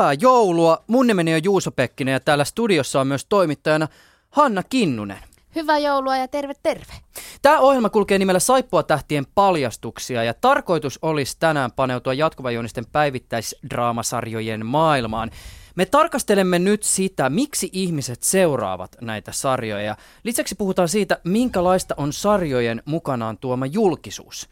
Hyvää joulua! Mun nimeni on Juuso Pekkinen ja täällä studiossa on myös toimittajana Hanna Kinnunen. Hyvää joulua ja terve terve. Tämä ohjelma kulkee nimellä Saippua tähtien paljastuksia ja tarkoitus olisi tänään paneutua jatkuvajuonisten päivittäisdraamasarjojen maailmaan. Me tarkastelemme nyt sitä, miksi ihmiset seuraavat näitä sarjoja. Lisäksi puhutaan siitä, minkälaista on sarjojen mukanaan tuoma julkisuus.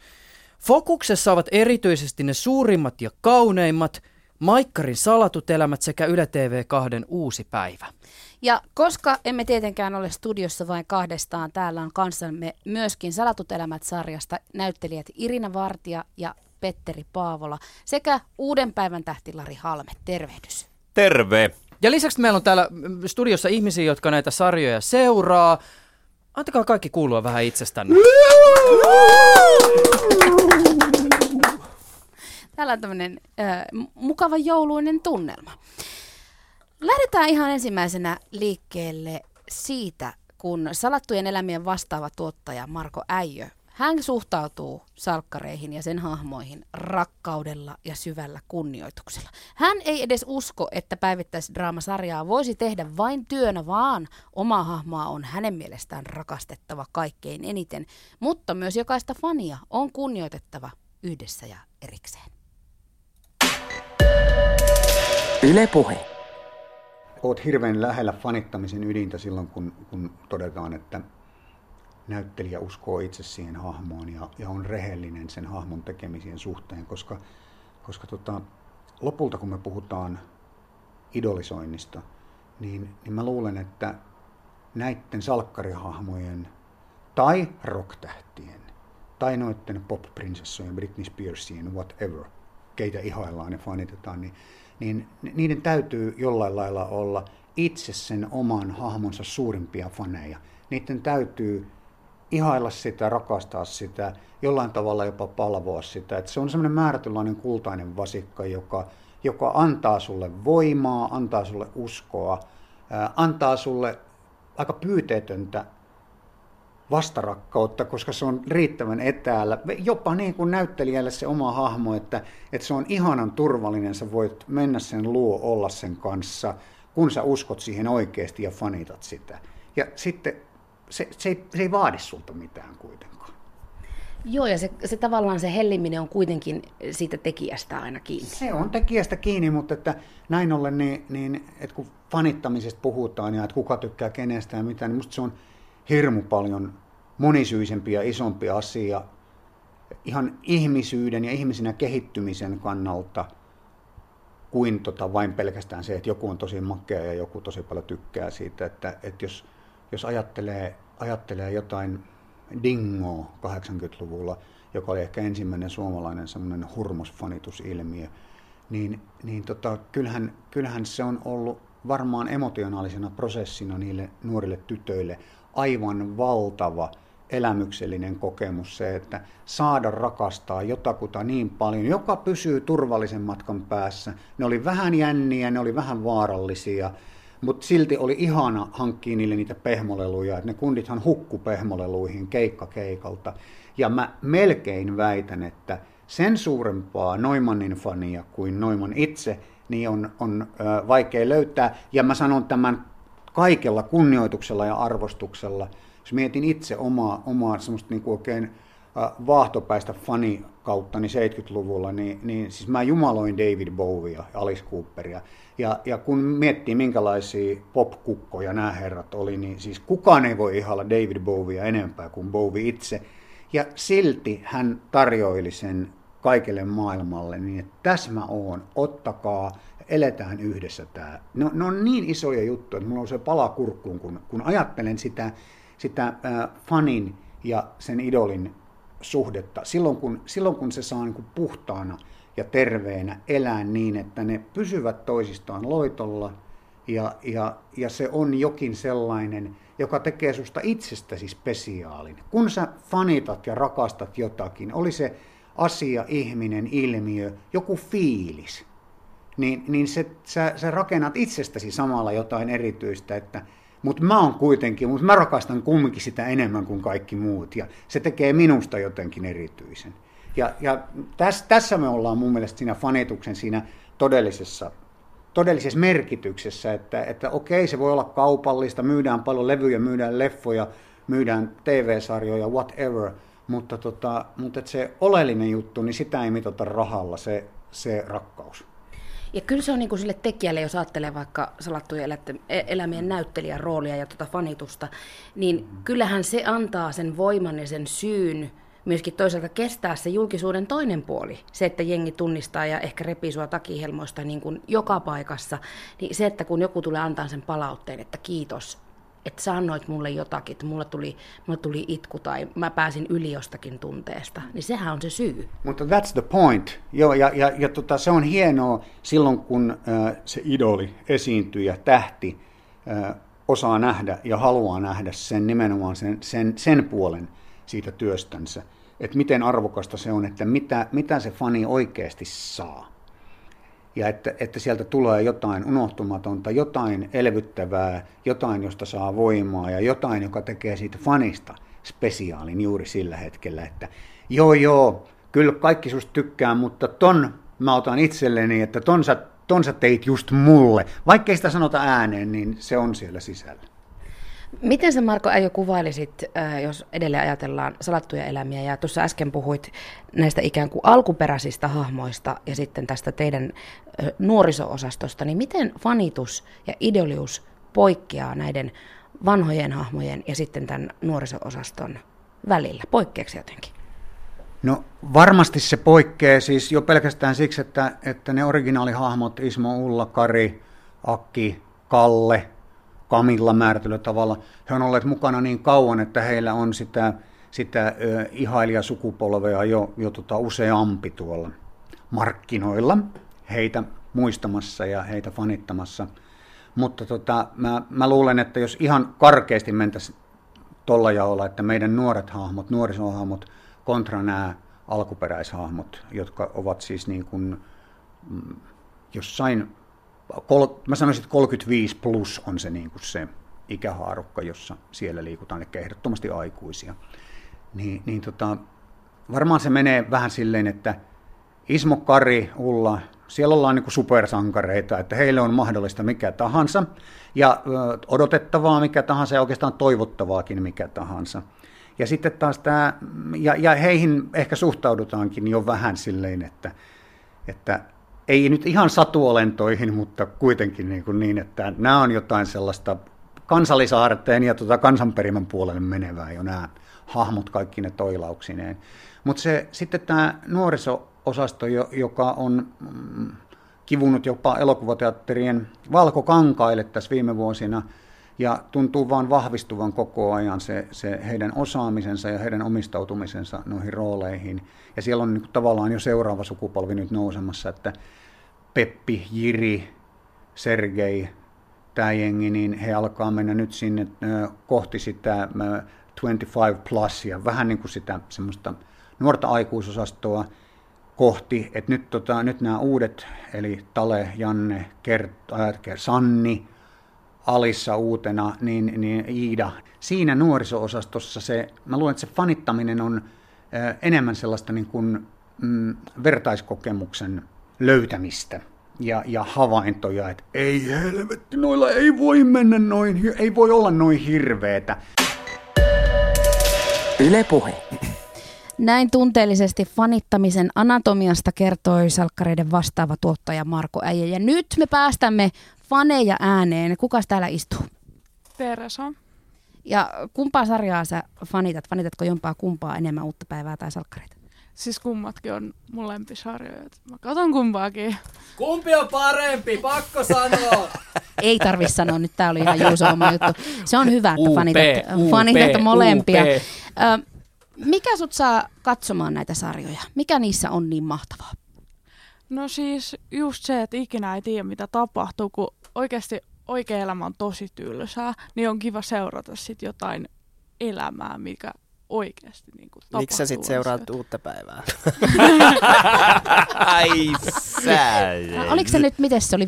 Fokuksessa ovat erityisesti ne suurimmat ja kauneimmat, Maikkarin salatut elämät sekä Yle TV 2 uusi päivä. Ja koska emme tietenkään ole studiossa vain kahdestaan, täällä on kanssamme myöskin Salatut elämät-sarjasta näyttelijät Irina Vartija ja Petteri Paavola sekä Uuden päivän tähti Lari Halme. Tervehdys. Terve! Ja lisäksi meillä on täällä studiossa ihmisiä, jotka näitä sarjoja seuraa. Antakaa kaikki kuulua vähän itsestänne. Täällä on tämmöinen äh, mukava jouluinen tunnelma. Lähdetään ihan ensimmäisenä liikkeelle siitä, kun salattujen elämien vastaava tuottaja Marko Äijö, hän suhtautuu salkkareihin ja sen hahmoihin rakkaudella ja syvällä kunnioituksella. Hän ei edes usko, että päivittäisdraamasarjaa voisi tehdä vain työnä, vaan oma hahmoa on hänen mielestään rakastettava kaikkein eniten, mutta myös jokaista fania on kunnioitettava yhdessä ja erikseen. Yle Puhe. Oot hirveän lähellä fanittamisen ydintä silloin, kun, kun todetaan, että näyttelijä uskoo itse siihen hahmoon ja, ja on rehellinen sen hahmon tekemisien suhteen, koska, koska tota, lopulta kun me puhutaan idolisoinnista, niin, niin mä luulen, että näiden salkkarihahmojen tai rocktähtien tai noiden pop-prinsessojen, Britney Spearsien, whatever, keitä ihaillaan ja fanitetaan, niin niin niiden täytyy jollain lailla olla itse sen oman hahmonsa suurimpia faneja. Niiden täytyy ihailla sitä, rakastaa sitä, jollain tavalla jopa palvoa sitä. Että se on semmoinen määrätynlainen kultainen vasikka, joka, joka antaa sulle voimaa, antaa sulle uskoa, antaa sulle aika pyyteetöntä vastarakkautta, koska se on riittävän etäällä. Jopa niin kuin näyttelijälle se oma hahmo, että, että se on ihanan turvallinen, sä voit mennä sen luo, olla sen kanssa, kun sä uskot siihen oikeasti ja fanitat sitä. Ja sitten se, se, ei, se ei vaadi sulta mitään kuitenkaan. Joo, ja se, se tavallaan se helliminen on kuitenkin siitä tekijästä aina kiinni. Se on tekijästä kiinni, mutta että näin ollen, niin, niin että kun fanittamisesta puhutaan ja että kuka tykkää kenestä ja mitä, niin musta se on hirmu paljon monisyisempi ja isompi asia ihan ihmisyyden ja ihmisenä kehittymisen kannalta kuin tota vain pelkästään se, että joku on tosi makea ja joku tosi paljon tykkää siitä. Että, että jos, jos ajattelee, ajattelee jotain Dingoa 80-luvulla, joka oli ehkä ensimmäinen suomalainen semmoinen hurmosfanitusilmiö, niin, niin tota, kyllähän, kyllähän se on ollut varmaan emotionaalisena prosessina niille nuorille tytöille aivan valtava elämyksellinen kokemus se, että saada rakastaa jotakuta niin paljon, joka pysyy turvallisen matkan päässä. Ne oli vähän jänniä, ne oli vähän vaarallisia, mutta silti oli ihana hankkia niille niitä pehmoleluja. ne kundithan hukku pehmoleluihin keikka keikalta. Ja mä melkein väitän, että sen suurempaa Noimannin fania kuin Noiman itse, niin on, on ö, vaikea löytää. Ja mä sanon tämän kaikella kunnioituksella ja arvostuksella. Jos mietin itse omaa, omaa semmoista niin kuin oikein vaahtopäistä fani kautta niin 70-luvulla, niin, niin siis mä jumaloin David Bowie ja Alice Cooperia. Ja, ja kun miettii minkälaisia popkukkoja nämä herrat oli, niin siis kukaan ei voi ihalla David Bowiea enempää kuin Bowie itse. Ja silti hän tarjoili sen kaikelle maailmalle, niin että tässä mä oon, ottakaa, eletään yhdessä tämä. No, ne on niin isoja juttuja, että mulla on se pala kurkkuun, kun, kun ajattelen sitä, sitä äh, fanin ja sen idolin suhdetta. Silloin kun, silloin kun se saa niin kuin puhtaana ja terveenä elää niin, että ne pysyvät toisistaan loitolla ja, ja, ja se on jokin sellainen, joka tekee susta itsestäsi spesiaalin. Kun sä fanitat ja rakastat jotakin, oli se asia, ihminen, ilmiö, joku fiilis, niin, niin se, sä, sä rakennat itsestäsi samalla jotain erityistä, että mutta mä oon kuitenkin, mutta mä rakastan kumminkin sitä enemmän kuin kaikki muut ja se tekee minusta jotenkin erityisen. Ja, ja täs, tässä me ollaan mun mielestä siinä fanituksen siinä todellisessa todellisessa merkityksessä, että, että okei, se voi olla kaupallista, myydään paljon levyjä, myydään leffoja, myydään TV-sarjoja, whatever, mutta, tota, mutta se oleellinen juttu, niin sitä ei mitata rahalla, se, se rakkaus. Ja kyllä se on niin kuin sille tekijälle, jos ajattelee vaikka salattujen e- elämien näyttelijän roolia ja tuota fanitusta, niin kyllähän se antaa sen voiman ja sen syyn myöskin toisaalta kestää se julkisuuden toinen puoli. Se, että jengi tunnistaa ja ehkä repii sua takihelmoista niin kuin joka paikassa. Niin se, että kun joku tulee antaa sen palautteen, että kiitos, että sä annoit mulle jotakin, että mulle tuli, mulle tuli itku tai mä pääsin yli jostakin tunteesta, niin sehän on se syy. Mutta that's the point. Joo, ja, ja, ja tota, se on hienoa silloin, kun äh, se idoli, esiintyjä, tähti äh, osaa nähdä ja haluaa nähdä sen nimenomaan sen, sen, sen puolen siitä työstänsä. Että miten arvokasta se on, että mitä, mitä se fani oikeasti saa ja että, että sieltä tulee jotain unohtumatonta, jotain elvyttävää, jotain, josta saa voimaa ja jotain, joka tekee siitä fanista spesiaalin juuri sillä hetkellä, että joo joo, kyllä kaikki susta tykkää, mutta ton mä otan itselleni, että ton sä, ton sä teit just mulle. Vaikkei sitä sanota ääneen, niin se on siellä sisällä. Miten sä Marko Äijö kuvailisit, äh, jos edelleen ajatellaan salattuja elämiä, ja tuossa äsken puhuit näistä ikään kuin alkuperäisistä hahmoista ja sitten tästä teidän äh, nuoriso-osastosta, niin miten fanitus ja ideolius poikkeaa näiden vanhojen hahmojen ja sitten tämän nuoriso-osaston välillä? Poikkeaksi jotenkin? No varmasti se poikkeaa siis jo pelkästään siksi, että, että ne originaalihahmot Ismo, Ulla, Kari, Akki, Kalle – Kamilla määrätyllä tavalla. He on olleet mukana niin kauan, että heillä on sitä, sitä ihailijasukupolvea jo, jo tota useampi tuolla markkinoilla, heitä muistamassa ja heitä fanittamassa. Mutta tota, mä, mä luulen, että jos ihan karkeasti mentäisiin tuolla jaolla, että meidän nuoret hahmot, nuorisohahmot kontra nämä alkuperäishahmot, jotka ovat siis niin kuin mm, jossain kol, mä sanoisin, että 35 plus on se, niin kuin se ikähaarukka, jossa siellä liikutaan, eli ehdottomasti aikuisia. Niin, niin tota, varmaan se menee vähän silleen, että Ismo, Kari, Ulla, siellä ollaan niin kuin supersankareita, että heille on mahdollista mikä tahansa, ja odotettavaa mikä tahansa, ja oikeastaan toivottavaakin mikä tahansa. Ja sitten taas tämä, ja, ja heihin ehkä suhtaudutaankin jo vähän silleen, että, että ei nyt ihan satuolentoihin, mutta kuitenkin niin, kuin niin että nämä on jotain sellaista kansallisaarteen ja tuota kansanperimän puolelle menevää jo nämä hahmot kaikki ne toilauksineen. Mutta se, sitten tämä nuoriso-osasto, joka on mm, kivunut jopa elokuvateatterien valkokankaille tässä viime vuosina, ja tuntuu vaan vahvistuvan koko ajan se, se heidän osaamisensa ja heidän omistautumisensa noihin rooleihin. Ja siellä on niin tavallaan jo seuraava sukupolvi nyt nousemassa, että Peppi, Jiri, Sergei, tämä jengi, niin he alkaa mennä nyt sinne kohti sitä 25 plus ja vähän niin kuin sitä semmoista nuorta aikuisosastoa kohti, että nyt, tota, nyt nämä uudet, eli Tale, Janne, Kert, äh, Sanni, Alissa uutena, niin, niin Iida. Siinä nuoriso-osastossa se, mä luulen, että se fanittaminen on enemmän sellaista niin kuin, mm, vertaiskokemuksen löytämistä ja, ja havaintoja, että ei helvetti, noilla ei voi mennä noin, ei voi olla noin hirveetä. Yle puhe. Näin tunteellisesti fanittamisen anatomiasta kertoi salkkareiden vastaava tuottaja Marko Äijä. Ja nyt me päästämme faneja ääneen. Kukas täällä istuu? Teresa. Ja kumpaa sarjaa sä fanitat? Fanitatko jompaa kumpaa enemmän uutta päivää tai salkkareita? Siis kummatkin on mun lempisarjoja. Mä katon kumpaakin. Kumpi on parempi? Pakko sanoa! Ei tarvi sanoa, nyt tää oli ihan Juuso oma juttu. Se on hyvä, että fanitat, fanitat molempia. Ö, mikä sut saa katsomaan näitä sarjoja? Mikä niissä on niin mahtavaa? No siis just se, että ikinä ei tiedä mitä tapahtuu, kun oikeasti oikea elämä on tosi tylsää, niin on kiva seurata sit jotain elämää, mikä oikeasti niin kuin Miksi sä sitten seuraat uutta päivää? Ai sä. Oliko se nyt, miten se oli 5-1,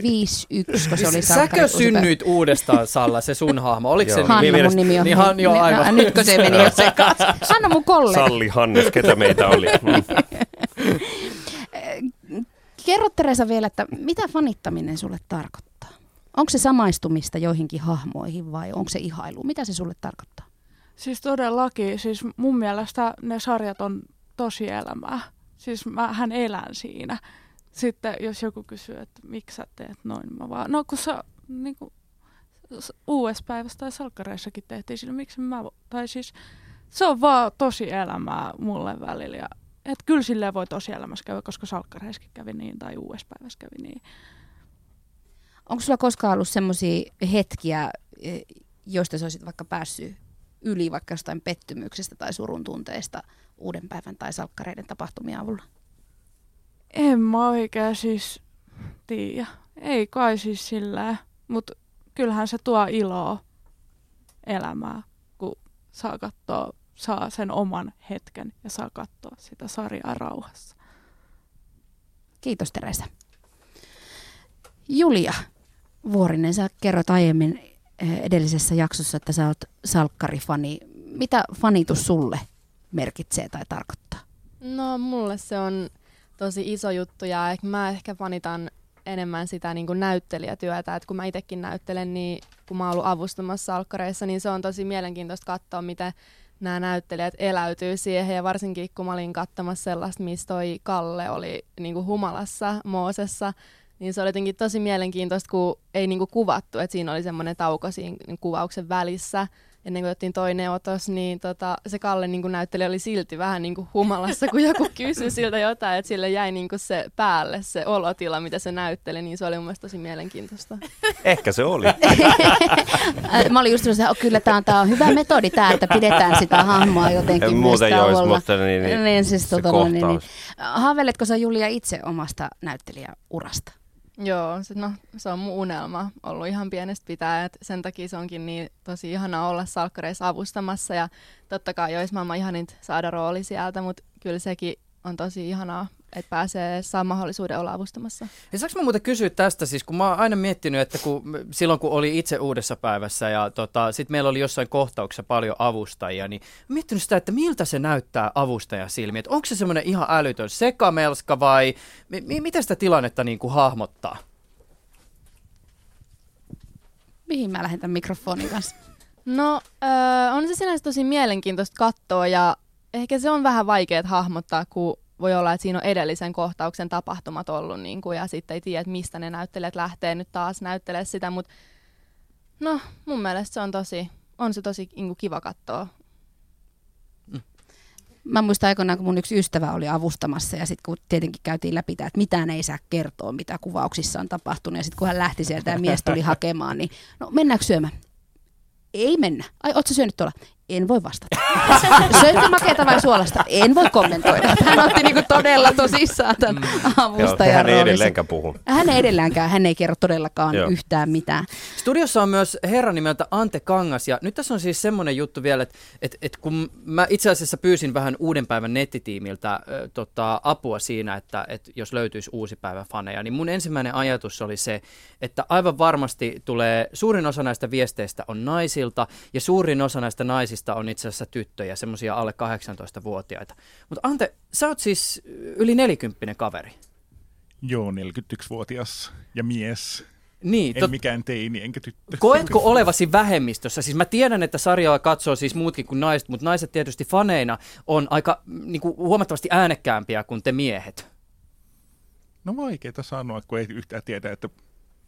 kun se oli Säkö synnyit uudestaan, Salla, se sun hahmo? Oliko se Hanna mun nimi on. Niin, han, joo, aivan. No, nytkö se meni jo sekaisin? Hanna mun kollega. Salli Hannes, ketä meitä oli. Mm. Kerro Teresa vielä, että mitä fanittaminen sulle tarkoittaa? Onko se samaistumista joihinkin hahmoihin vai onko se ihailu? Mitä se sulle tarkoittaa? Siis todellakin, siis mun mielestä ne sarjat on tosi elämää. Siis hän elän siinä. Sitten jos joku kysyy, että miksi sä teet noin, mä vaan, no kun sä niin kuin, US-päivässä tai salkkareissakin tehtiin sillä, miksi mä, tai siis se on vaan tosi elämää mulle välillä. Ja, et kyllä silleen voi tosi elämässä käydä, koska salkkareissakin kävi niin tai US-päivässä kävi niin. Onko sulla koskaan ollut semmoisia hetkiä, e, joista sä olisit vaikka päässyt yli vaikka jostain pettymyksestä tai surun tunteesta uuden päivän tai salkkareiden tapahtumia avulla? En mä oikein siis tiedä. Ei kai siis sillä, mutta kyllähän se tuo iloa elämää, kun saa katsoa, saa sen oman hetken ja saa katsoa sitä sarjaa rauhassa. Kiitos Teresa. Julia Vuorinen, sä kerrot aiemmin edellisessä jaksossa, että sä oot salkkarifani. Mitä fanitus sulle merkitsee tai tarkoittaa? No mulle se on tosi iso juttu ja mä ehkä fanitan enemmän sitä niin kuin näyttelijätyötä, että kun mä itsekin näyttelen, niin kun mä oon ollut avustamassa salkkareissa, niin se on tosi mielenkiintoista katsoa, miten nämä näyttelijät eläytyy siihen ja varsinkin kun mä olin katsomassa sellaista, missä toi Kalle oli niin kuin humalassa Moosessa, niin se oli jotenkin tosi mielenkiintoista, kun ei niin kuin kuvattu, että siinä oli semmoinen tauko siinä kuvauksen välissä, ennen kuin otettiin toinen otos, niin tota, se Kalle niin kuin näyttelijä oli silti vähän niin kuin humalassa, kun joku kysyi siltä jotain, että sille jäi niin kuin se päälle se olotila, mitä se näytteli, niin se oli mun mielestä tosi mielenkiintoista. Ehkä se oli. Mä olin just että kyllä tämä on, tää on hyvä metodi tämä, että pidetään sitä hahmoa jotenkin En myös muuten jois, tauolla. mutta niin, niin, niin, siis, se tota, niin, niin. kohtaus. Haaveiletko sä Julia itse omasta näyttelijäurasta? Joo, se, no, se on mun unelma ollut ihan pienestä pitää, että sen takia se onkin niin tosi ihana olla salkkareissa avustamassa ja totta kai olisi maailman ihaninta saada rooli sieltä, mutta kyllä sekin on tosi ihanaa, että pääsee saa mahdollisuuden olla avustamassa. Ja saanko mä muuten kysyä tästä, siis kun mä oon aina miettinyt, että kun, silloin kun oli itse uudessa päivässä ja tota, sitten meillä oli jossain kohtauksessa paljon avustajia, niin mä miettinyt sitä, että miltä se näyttää avustajan silmiin, että onko se semmoinen ihan älytön sekamelska vai mi- mi- miten sitä tilannetta niin kuin hahmottaa? Mihin mä lähden tämän mikrofonin kanssa? No, öö, on se sinänsä tosi mielenkiintoista katsoa ja ehkä se on vähän vaikea hahmottaa, kun voi olla, että siinä on edellisen kohtauksen tapahtumat ollut niin kuin, ja sitten ei tiedä, että mistä ne näyttelijät lähtee nyt taas näyttelemään sitä, mutta no mun mielestä se on tosi, on se tosi niin kuin, kiva katsoa. Mä muistan aikoinaan, kun mun yksi ystävä oli avustamassa ja sitten kun tietenkin käytiin läpi että mitään ei saa kertoa, mitä kuvauksissa on tapahtunut. Ja sitten kun hän lähti sieltä ja mies tuli hakemaan, niin no mennäänkö syömään? Ei mennä. Ai, ootko syönyt tuolla? En voi vastata. Söitkö makeata vai suolasta? En voi kommentoida. Hän otti niinku todella tosissaan tämän Joo, avustajan hän ei edelleenkään puhu. Hän ei edelläänkään, hän ei kerro todellakaan Joo. yhtään mitään. Studiossa on myös herra nimeltä Ante Kangas ja nyt tässä on siis semmoinen juttu vielä, että, että, että kun mä itse asiassa pyysin vähän uuden päivän nettitiimiltä ö, tota, apua siinä, että, että jos löytyisi uusi päivä faneja, niin mun ensimmäinen ajatus oli se, että aivan varmasti tulee, suurin osa näistä viesteistä on naisilta ja suurin osa näistä naisista on itse asiassa tyttöjä, semmoisia alle 18-vuotiaita. Mutta Ante, sä oot siis yli nelikymppinen kaveri. Joo, 41-vuotias ja mies. Niin, En mikään teini enkä tyttö. Koetko olevasi vähemmistössä? Siis mä tiedän, että sarjaa katsoo siis muutkin kuin naiset, mutta naiset tietysti faneina on aika niin kuin, huomattavasti äänekkäämpiä kuin te miehet. No vaikeeta sanoa, kun ei yhtään tiedä, että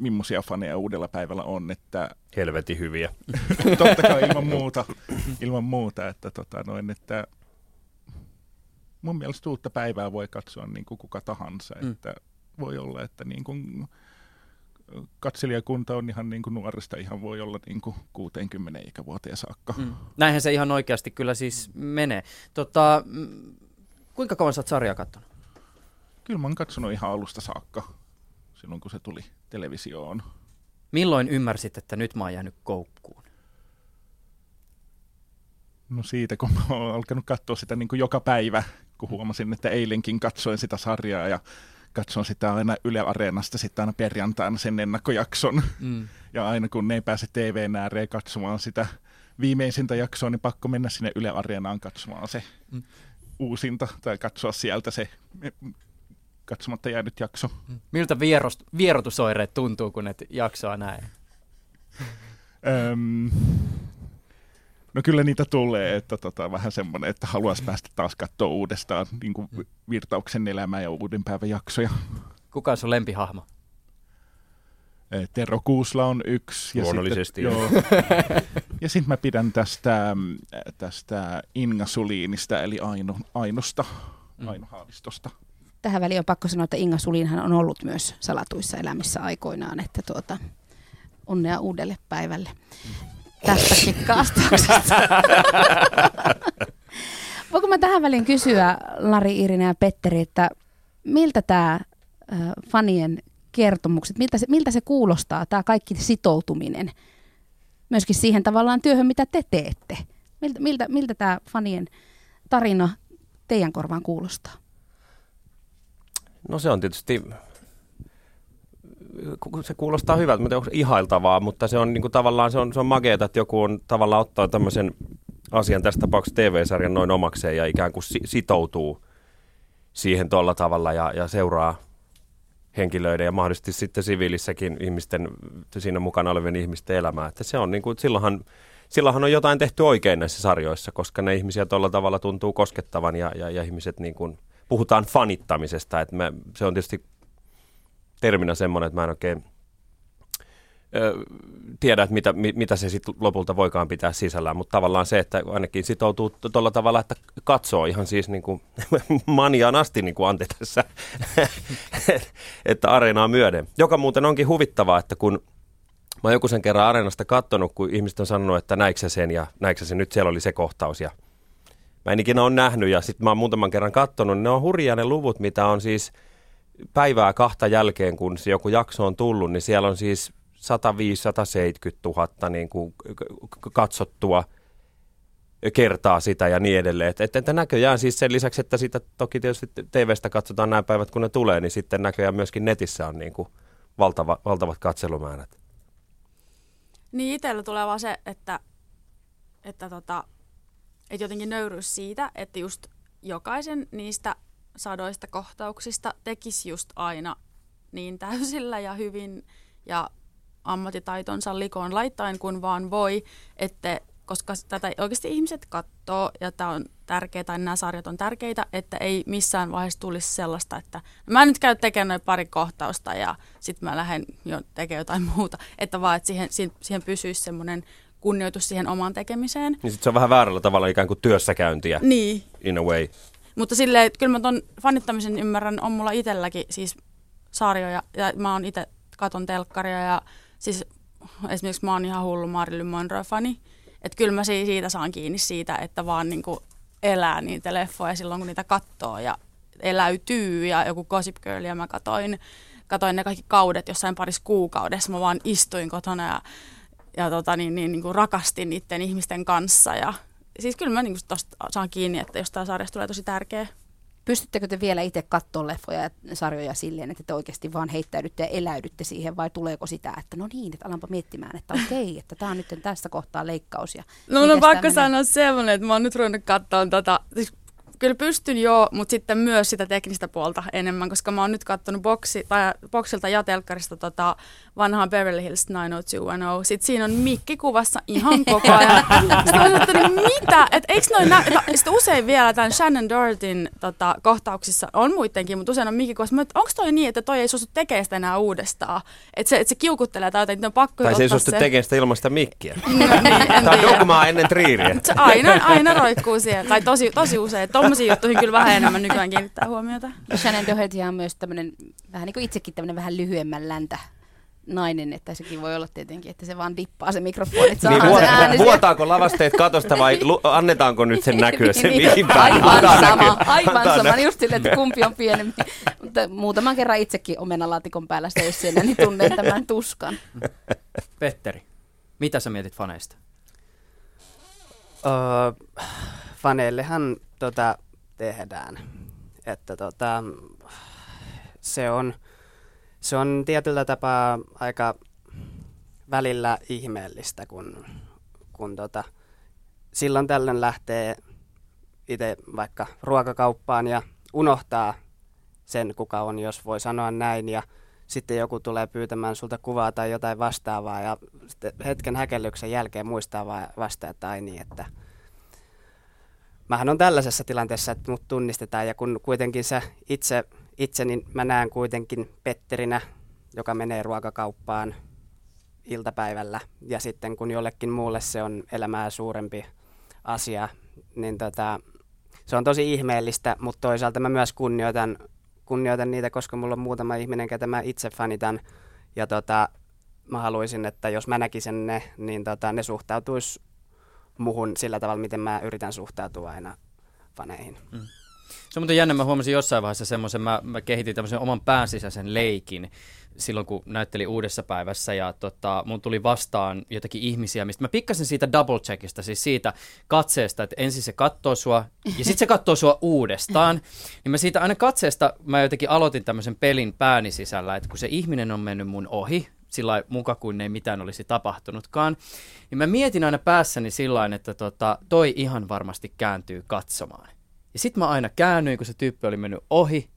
millaisia faneja uudella päivällä on, että Helvetin hyviä. totta kai ilman muuta, ilman muuta että, tota noin, että mun mielestä uutta päivää voi katsoa niin kuin kuka tahansa, Mm. että voi olla, että niin kuin katselijakunta on ihan niin kuin nuorista ihan voi olla niin kuin 60 ikävuoteen saakka. Mm. Näinhän se ihan oikeasti kyllä siis menee. Tota, kuinka kauan sä oot sarjaa katsonut? Kyllä mä oon katsonut ihan alusta saakka, silloin kun se tuli televisioon. Milloin ymmärsit, että nyt mä oon jäänyt koukkuun? No siitä, kun mä oon alkanut katsoa sitä niin kuin joka päivä, kun huomasin, että eilenkin katsoin sitä sarjaa ja katson sitä aina Yle Areenasta sitten aina perjantaina sen ennakkojakson. Mm. Ja aina kun ne ei pääse TVn ääreen katsomaan sitä viimeisintä jaksoa, niin pakko mennä sinne Yle Areenaan katsomaan se Mm. uusinta tai katsoa sieltä se katsomatta jäänyt jakso. Miltä vierost, vierotusoireet tuntuu, kun et jaksoa näin? Öm, no kyllä niitä tulee, että tota, vähän semmoinen, että haluaisi päästä taas katsoa uudestaan niin kuin virtauksen elämää ja uuden päivän jaksoja. Kuka on sun lempihahmo? Tero Kuusla on yksi. Ja Luonnollisesti, Sitten, joo. joo. ja sitten mä pidän tästä, mm, tästä Inga Suliinista, eli Aino, Ainosta, Aino Haavistosta. Tähän väliin on pakko sanoa, että Inga Sulinhan on ollut myös salatuissa elämissä aikoinaan, että tuota, onnea uudelle päivälle tästäkin kastauksesta. Voinko mä tähän väliin kysyä, Lari, Irina ja Petteri, että miltä tämä fanien kertomukset, miltä se, miltä se kuulostaa, tämä kaikki sitoutuminen myöskin siihen tavallaan työhön, mitä te teette? Miltä, miltä, miltä tämä fanien tarina teidän korvaan kuulostaa? No se on tietysti, se kuulostaa hyvältä, mutta onko ihailtavaa, mutta se on niin kuin, tavallaan se on, se on makeeta, että joku on tavallaan ottaa tämmöisen asian tässä tapauksessa TV-sarjan noin omakseen ja ikään kuin si- sitoutuu siihen tuolla tavalla ja, ja seuraa henkilöiden ja mahdollisesti sitten siviilissäkin ihmisten, siinä mukana olevien ihmisten elämää. Että se on niin kuin, silloinhan, silloinhan on jotain tehty oikein näissä sarjoissa, koska ne ihmisiä tuolla tavalla tuntuu koskettavan ja, ja, ja ihmiset niin kuin, puhutaan fanittamisesta, että me, se on tietysti terminä semmoinen, että mä en oikein ö, tiedä, että mitä, mi, mitä se sitten lopulta voikaan pitää sisällään, mutta tavallaan se, että ainakin sitoutuu tuolla tavalla, että katsoo ihan siis niin kuin maniaan asti, niin kuin Antti tässä, että areenaa myöden. Joka muuten onkin huvittavaa, että kun mä oon joku sen kerran areenasta katsonut, kun ihmiset on sanonut, että näikö sen ja näikö sen, nyt siellä oli se kohtaus ja mä en ikinä ole nähnyt ja sitten mä oon muutaman kerran katsonut, ne on hurjia ne luvut, mitä on siis päivää kahta jälkeen, kun se joku jakso on tullut, niin siellä on siis 105-170 000 niin kuin katsottua kertaa sitä ja niin edelleen. Että, että, että näköjään siis sen lisäksi, että sitä toki tietysti TVstä katsotaan nämä päivät, kun ne tulee, niin sitten näköjään myöskin netissä on niin kuin valtava, valtavat katselumäärät. Niin itsellä tulee vaan se, että, että, tota, että jotenkin nöyryys siitä, että just jokaisen niistä sadoista kohtauksista tekisi just aina niin täysillä ja hyvin ja ammattitaitonsa likoon laittaen kuin vaan voi, että koska tätä oikeasti ihmiset katsoo ja tämä on tärkeää, tai nämä sarjat on tärkeitä, että ei missään vaiheessa tulisi sellaista, että mä nyt käyn tekemään noin pari kohtausta ja sitten mä lähden jo tekemään jotain muuta, että vaan että siihen, siihen pysyisi semmoinen kunnioitus siihen omaan tekemiseen. Niin sitten se on vähän väärällä tavalla ikään kuin työssäkäyntiä Niin, in a way. mutta silleen, että kyllä mä ton fanittamisen ymmärrän, on mulla itselläkin siis sarjoja, ja mä oon itse katon telkkaria, ja siis esimerkiksi mä oon ihan hullu Marilyn Monroe-fani, että kyllä mä si- siitä saan kiinni siitä, että vaan niinku elää niitä leffoja silloin, kun niitä katsoo, ja eläytyy, ja joku Gossip Girl, ja mä katoin, katoin ne kaikki kaudet jossain parissa kuukaudessa, mä vaan istuin kotona, ja, ja tota, niin, niin, niin kuin rakastin niiden ihmisten kanssa, ja siis kyllä mä niin tosta saan kiinni, että jostain sarjasta tulee tosi tärkeä. Pystyttekö te vielä itse katsoa leffoja ja sarjoja silleen, että te oikeasti vaan heittäydytte ja eläydytte siihen, vai tuleeko sitä, että no niin, että alanpa miettimään, että okei, että tämä on nyt tässä kohtaa leikkaus. Ja No tää pakko sanoa semmoinen, että mä oon nyt ruvennut katsoa tota, siis kyllä pystyn joo, mutta sitten myös sitä teknistä puolta enemmän, koska mä oon nyt katsonut boksi, tai boksilta ja telkkarista tota vanhaa Beverly Hills 90210. Sitten siinä on mikki kuvassa ihan koko ajan. Sitten mä että mitä? Että eikö noin nä- ta- Sitten usein vielä tämän Shannon Dohertyn tota, kohtauksissa on muidenkin, mutta usein on mikki kuvassa. Onko toi niin, että toi ei suostu tekemään sitä enää uudestaan? Että se, että se kiukuttelee tai jotain, että on pakko Tai se ei suostu tekemään sitä ilman sitä mikkiä. No, niin, Tämä on dogmaa ennen triiriä. Se aina, aina roikkuu siellä, tai tosi, tosi usein. Tuommoisiin juttuihin kyllä vähän enemmän nykyään kiinnittää huomiota. Ja Shannon Doherty on myös tämmöinen, vähän niin kuin itsekin tämmöinen vähän lyhyemmän läntä nainen, että sekin voi olla tietenkin, että se vaan dippaa se mikrofoni, että Niin se ääni vuotaako lavasteet katosta vai lu, annetaanko nyt sen näkyä sen mihin päin? Aivan Antaa sama, näkyä. aivan Antaa sama, näkyä. just silleen, että kumpi on pienempi. Mutta muutaman kerran itsekin omenalaatikon päällä siellä, niin tunnen tämän tuskan. Petteri, mitä sä mietit faneista? Öö, faneillehan tota tehdään. Että tota, se on, se on tietyllä tapaa aika välillä ihmeellistä, kun, kun tota, silloin tällöin lähtee itse vaikka ruokakauppaan ja unohtaa sen, kuka on, jos voi sanoa näin. Ja sitten joku tulee pyytämään sulta kuvaa tai jotain vastaavaa ja sitten hetken häkellyksen jälkeen muistaa vaan vasta, että ai niin, että mähän on tällaisessa tilanteessa, että mut tunnistetaan. Ja kun kuitenkin se itse, itse niin mä näen kuitenkin Petterinä, joka menee ruokakauppaan iltapäivällä. Ja sitten kun jollekin muulle se on elämää suurempi asia, niin tota, se on tosi ihmeellistä, mutta toisaalta mä myös kunnioitan, kunnioitan niitä, koska mulla on muutama ihminen, ketä mä itse fanitan. Ja tota, mä haluaisin, että jos mä näkisin ne, niin tota, ne suhtautuisi muhun sillä tavalla, miten mä yritän suhtautua aina faneihin. Mm. Se on muuten jännä, mä huomasin jossain vaiheessa semmoisen, mä, mä kehitin tämmöisen oman päänsisäisen leikin silloin, kun näytteli uudessa päivässä ja tota, mun tuli vastaan jotakin ihmisiä, mistä mä pikkasin siitä double checkista, siis siitä katseesta, että ensin se katsoo sua ja sitten se katsoo sua uudestaan, niin mä siitä aina katseesta mä jotenkin aloitin tämmöisen pelin pääni sisällä, että kun se ihminen on mennyt mun ohi, sillä muka kuin ei mitään olisi tapahtunutkaan. Niin mä mietin aina päässäni sillä että tota, toi ihan varmasti kääntyy katsomaan. Ja sitten mä aina käännyin, kun se tyyppi oli mennyt ohi.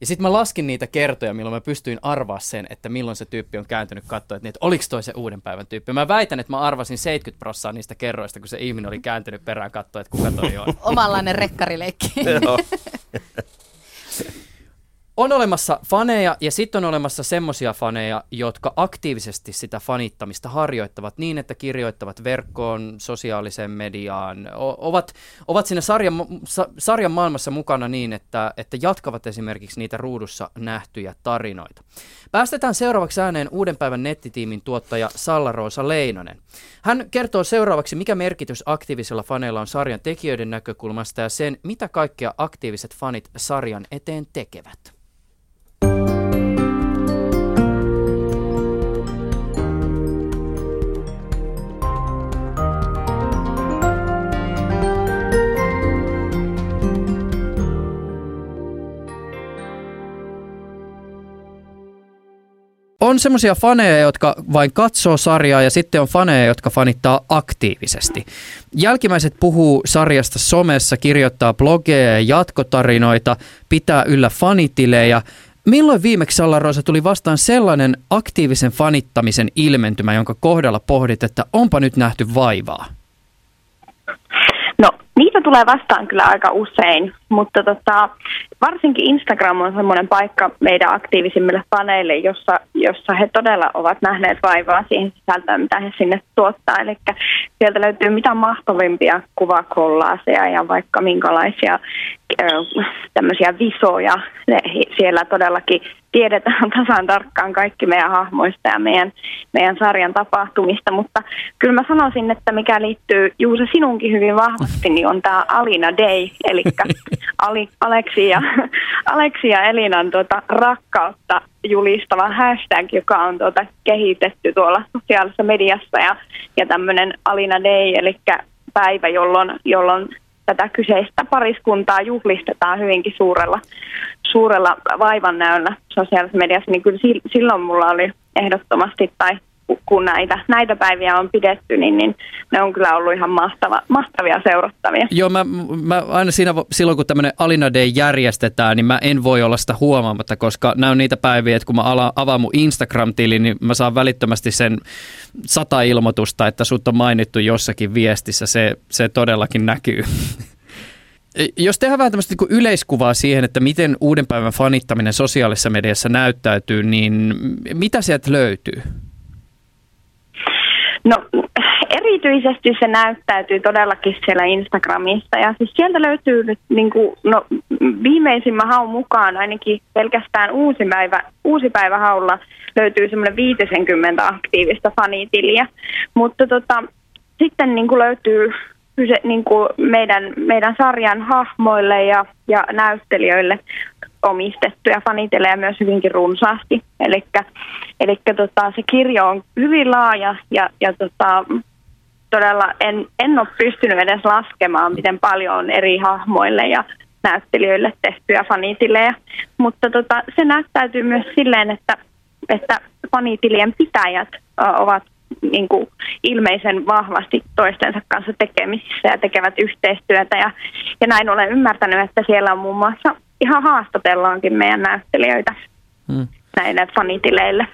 Ja sitten mä laskin niitä kertoja, milloin mä pystyin arvaa sen, että milloin se tyyppi on kääntynyt katsoa, että, niin, että oliko toi se uuden päivän tyyppi. Mä väitän, että mä arvasin 70 prosenttia niistä kerroista, kun se ihminen oli kääntynyt perään katsoa, että kuka toi on. Omanlainen rekkarileikki. On olemassa faneja ja sitten on olemassa semmoisia faneja, jotka aktiivisesti sitä fanittamista harjoittavat niin, että kirjoittavat verkkoon, sosiaaliseen mediaan, o- ovat, ovat siinä sarjan, sa, sarjan maailmassa mukana niin, että, että jatkavat esimerkiksi niitä ruudussa nähtyjä tarinoita. Päästetään seuraavaksi ääneen uuden päivän nettitiimin tuottaja Salla-Roosa Leinonen. Hän kertoo seuraavaksi, mikä merkitys aktiivisilla faneilla on sarjan tekijöiden näkökulmasta ja sen, mitä kaikkea aktiiviset fanit sarjan eteen tekevät. On semmoisia faneja, jotka vain katsoo sarjaa ja sitten on faneja, jotka fanittaa aktiivisesti. Jälkimmäiset puhuu sarjasta somessa, kirjoittaa blogeja ja jatkotarinoita, pitää yllä fanitilejä. Milloin viimeksi Rosa tuli vastaan sellainen aktiivisen fanittamisen ilmentymä, jonka kohdalla pohdit, että onpa nyt nähty vaivaa? No, niitä tulee vastaan kyllä aika usein, mutta tota, varsinkin Instagram on semmoinen paikka meidän aktiivisimmille paneille, jossa, jossa he todella ovat nähneet vaivaa siihen sisältöön, mitä he sinne tuottaa. Eli sieltä löytyy mitä mahtavimpia kuvakollaaseja ja vaikka minkälaisia tämmöisiä visoja. Ne, siellä todellakin tiedetään tasan tarkkaan kaikki meidän hahmoista ja meidän, meidän sarjan tapahtumista, mutta kyllä mä sanoisin, että mikä liittyy Juuse sinunkin hyvin vahvasti, niin on tämä Alina Day, eli Ali, Aleksi, ja, Aleksi ja Elinan tuota, rakkautta julistava hashtag, joka on tuota, kehitetty tuolla sosiaalisessa mediassa ja, ja tämmöinen Alina Day, eli päivä, jolloin, jolloin tätä kyseistä pariskuntaa juhlistetaan hyvinkin suurella, suurella vaivannäöllä sosiaalisessa mediassa, niin kyllä silloin mulla oli ehdottomasti, tai kun näitä, näitä päiviä on pidetty, niin, niin ne on kyllä ollut ihan mahtava, mahtavia seurattavia. Joo, mä, mä aina siinä, silloin kun tämmöinen Alina Day järjestetään, niin mä en voi olla sitä huomaamatta, koska nämä on niitä päiviä, että kun mä ala, avaan mun Instagram-tilin, niin mä saan välittömästi sen sata ilmoitusta, että sut on mainittu jossakin viestissä. Se, se todellakin näkyy. Jos tehdään vähän tämmöistä niin yleiskuvaa siihen, että miten uuden päivän fanittaminen sosiaalisessa mediassa näyttäytyy, niin mitä sieltä löytyy? No erityisesti se näyttäytyy todellakin siellä Instagramissa. Ja siis sieltä löytyy nyt niin kuin, no, viimeisimmän haun mukaan ainakin pelkästään uusi päivä, uusi päivä haulla löytyy semmoinen 50 aktiivista fanitiliä, mutta tota, sitten niin kuin löytyy kyse, niin kuin meidän, meidän sarjan hahmoille ja, ja näyttelijöille omistettuja fanitelejä myös hyvinkin runsaasti. Eli tota, se kirjo on hyvin laaja ja, ja tota, todella en, en ole pystynyt edes laskemaan, miten paljon on eri hahmoille ja näyttelijöille tehtyjä fanitilejä. Mutta tota, se näyttäytyy myös silleen, että, että fanitilien pitäjät ovat niin kuin ilmeisen vahvasti toistensa kanssa tekemisissä ja tekevät yhteistyötä. Ja, ja näin olen ymmärtänyt, että siellä on muun muassa ihan haastatellaankin meidän näyttelijöitä Hmm. näille fanitileille.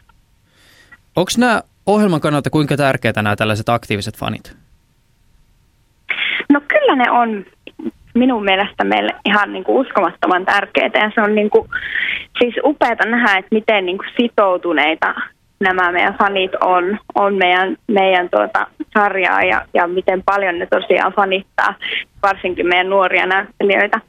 Onko nämä ohjelman kannalta kuinka tärkeitä nämä tällaiset aktiiviset fanit? No kyllä ne on minun mielestä meille ihan niin kuin uskomattoman tärkeitä ja se on niin kuin, siis upeata nähdä, että miten niin kuin sitoutuneita nämä meidän fanit on, on meidän, meidän tuota sarjaa ja, ja miten paljon ne tosiaan fanittaa, varsinkin meidän nuoria näyttelijöitä.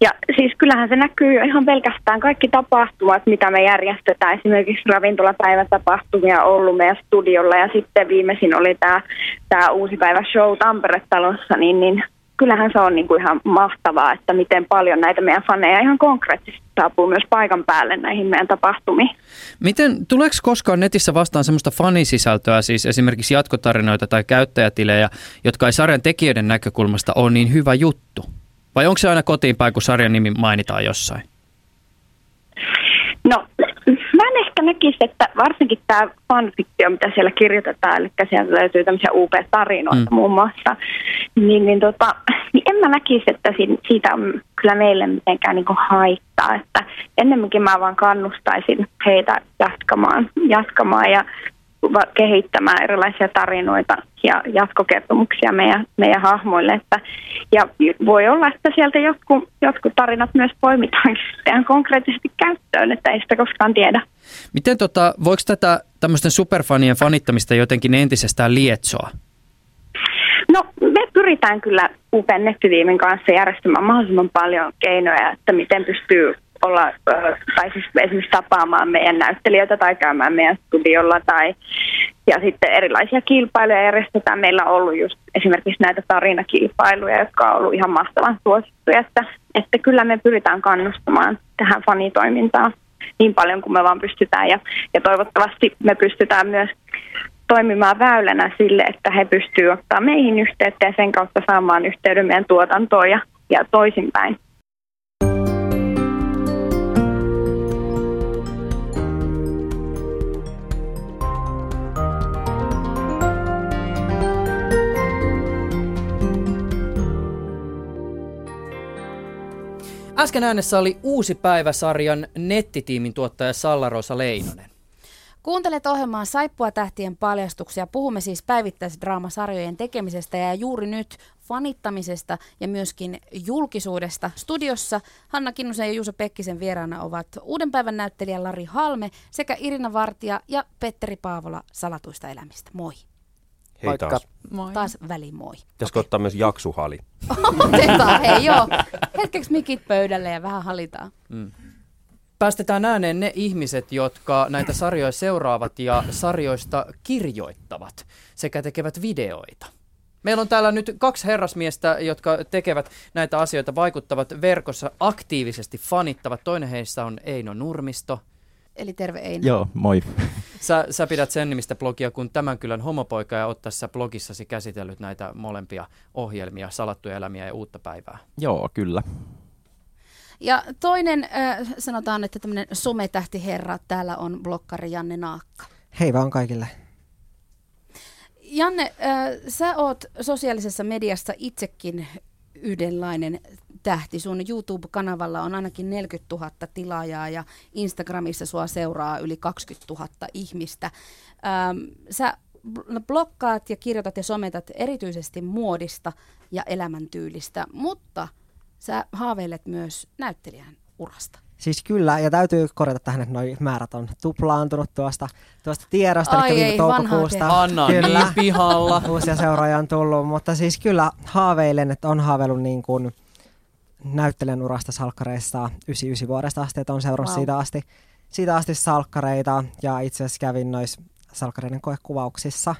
Ja siis kyllähän se näkyy jo ihan pelkästään kaikki tapahtumat, mitä me järjestetään. Esimerkiksi ravintolapäivätapahtumia on ollut meidän studiolla ja sitten viimeisin oli tämä, tämä uusi päivä show Tampere-talossa, niin, niin kyllähän se on niin kuin ihan mahtavaa, että miten paljon näitä meidän faneja ihan konkreettisesti saapuu myös paikan päälle näihin meidän tapahtumiin. Miten, tuleeko koskaan netissä vastaan semmoista fanisisältöä, siis esimerkiksi jatkotarinoita tai käyttäjätilejä, jotka ei sarjan tekijöiden näkökulmasta ole niin hyvä juttu? Vai onko se aina kotiin päin, kun sarjan nimi mainitaan jossain? No, mä en ehkä näkisi, että varsinkin tämä fanfiktio, mitä siellä kirjoitetaan, eli sieltä löytyy tämmöisiä UP-tarinoita mm. muun muassa, niin, niin, tota, niin en mä näkisi, että siitä on kyllä meille mitenkään niin haittaa. Että ennemminkin mä vaan kannustaisin heitä jatkamaan, jatkamaan ja kehittämään erilaisia tarinoita ja jatkokertomuksia meidän, meidän hahmoille. Että, ja voi olla, että sieltä jotkut, jotkut tarinat myös poimitaan ihan konkreettisesti käyttöön, että ei sitä koskaan tiedä. Miten tota, voiko tätä tämmöisten superfanien fanittamista jotenkin entisestään lietsoa? No me pyritään kyllä upean nettitiimin kanssa järjestämään mahdollisimman paljon keinoja, että miten pystyy olla, tai siis esimerkiksi tapaamaan meidän näyttelijöitä tai käymään meidän studiolla tai ja sitten erilaisia kilpailuja järjestetään. Meillä on ollut just esimerkiksi näitä tarinakilpailuja, jotka on ollut ihan mahtavan suosittuja, että, että kyllä me pyritään kannustamaan tähän fanitoimintaan niin paljon kuin me vaan pystytään ja, ja toivottavasti me pystytään myös toimimaan väylänä sille, että he pystyvät ottaa meihin yhteyttä ja sen kautta saamaan yhteyden meidän tuotantoon ja, ja toisinpäin. Äsken äänessä oli uusi päiväsarjan nettitiimin tuottaja Salla-Rosa Leinonen. Kuuntelet ohjelmaa Saippua tähtien paljastuksia. Puhumme siis päivittäisdraamasarjojen tekemisestä ja juuri nyt fanittamisesta ja myöskin julkisuudesta. Studiossa Hanna Kinnusen ja Juuso Pekkisen vieraana ovat uuden päivän näyttelijä Lari Halme sekä Irina Vartija ja Petteri Paavola Salatuista elämistä. Moi. Hei Moikka. taas. Moi. Taas väli moi. Pitäisikö okay. ottaa myös jaksuhali? Otetaan, hei joo. Hetkeksi mikit pöydälle ja vähän halitaan. Mm. Päästetään ääneen ne ihmiset, jotka näitä sarjoja seuraavat ja sarjoista kirjoittavat sekä tekevät videoita. Meillä on täällä nyt kaksi herrasmiestä, jotka tekevät näitä asioita, vaikuttavat verkossa aktiivisesti, fanittavat. Toinen heistä on Eino Nurmisto. Eli terve Eino. Joo, moi. Sä, sä pidät sen nimistä blogia kuin Tämän kylän homopoika ja oot tässä blogissasi käsitellyt näitä molempia ohjelmia, Salattuja elämiä ja Uutta päivää. Joo, kyllä. Ja toinen, äh, sanotaan, että tämmöinen sometähtiherra, täällä on blokkari Janne Naakka. Hei vaan kaikille. Janne, äh, sä oot sosiaalisessa mediassa itsekin yhdenlainen tähti. Sun YouTube-kanavalla on ainakin 40 000 tilaajaa ja Instagramissa sua seuraa yli 20 000 ihmistä. Ähm, sä blokkaat ja kirjoitat ja sometat erityisesti muodista ja elämäntyylistä, mutta sä haaveilet myös näyttelijän urasta. Siis kyllä, ja täytyy korjata tähän, että noi määrät on tuplaantunut tuosta, tuosta tiedosta, Ai eli ei, toukokuusta. Anna kyllä, niin pihalla. Uusia seuraajia on tullut, mutta siis kyllä haaveilen, että on haaveillut niin kuin näyttelijän urasta salkkareissa 99 vuodesta asti, että on seurannut wow. siitä, asti, siitä asti salkkareita, ja itse asiassa kävin noissa salkkareiden koekuvauksissa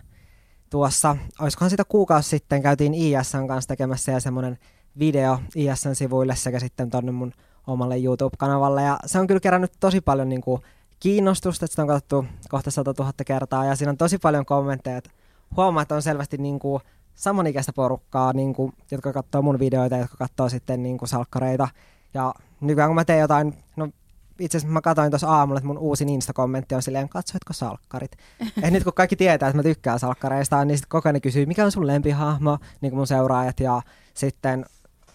tuossa, olisikohan siitä kuukausi sitten, käytiin ISN kanssa tekemässä ja semmoinen video ISN sivuille sekä sitten tonne mun omalle YouTube-kanavalle. Ja se on kyllä kerännyt tosi paljon niin kuin, kiinnostusta, että sitä on katsottu kohta 100 000 kertaa ja siinä on tosi paljon kommentteja, että huomaa, että on selvästi niin kuin, samanikäistä porukkaa, niin kuin, jotka katsoo mun videoita, jotka katsoo sitten niin kuin, salkkareita. Ja nykyään kun mä teen jotain, no itse asiassa mä katsoin tuossa aamulla, että mun uusin Insta-kommentti on silleen, katsoitko salkkarit? Et nyt kun kaikki tietää, että mä tykkään salkkareista, niin sitten koko ajan kysyy, mikä on sun lempihahmo, niin kuin mun seuraajat, ja sitten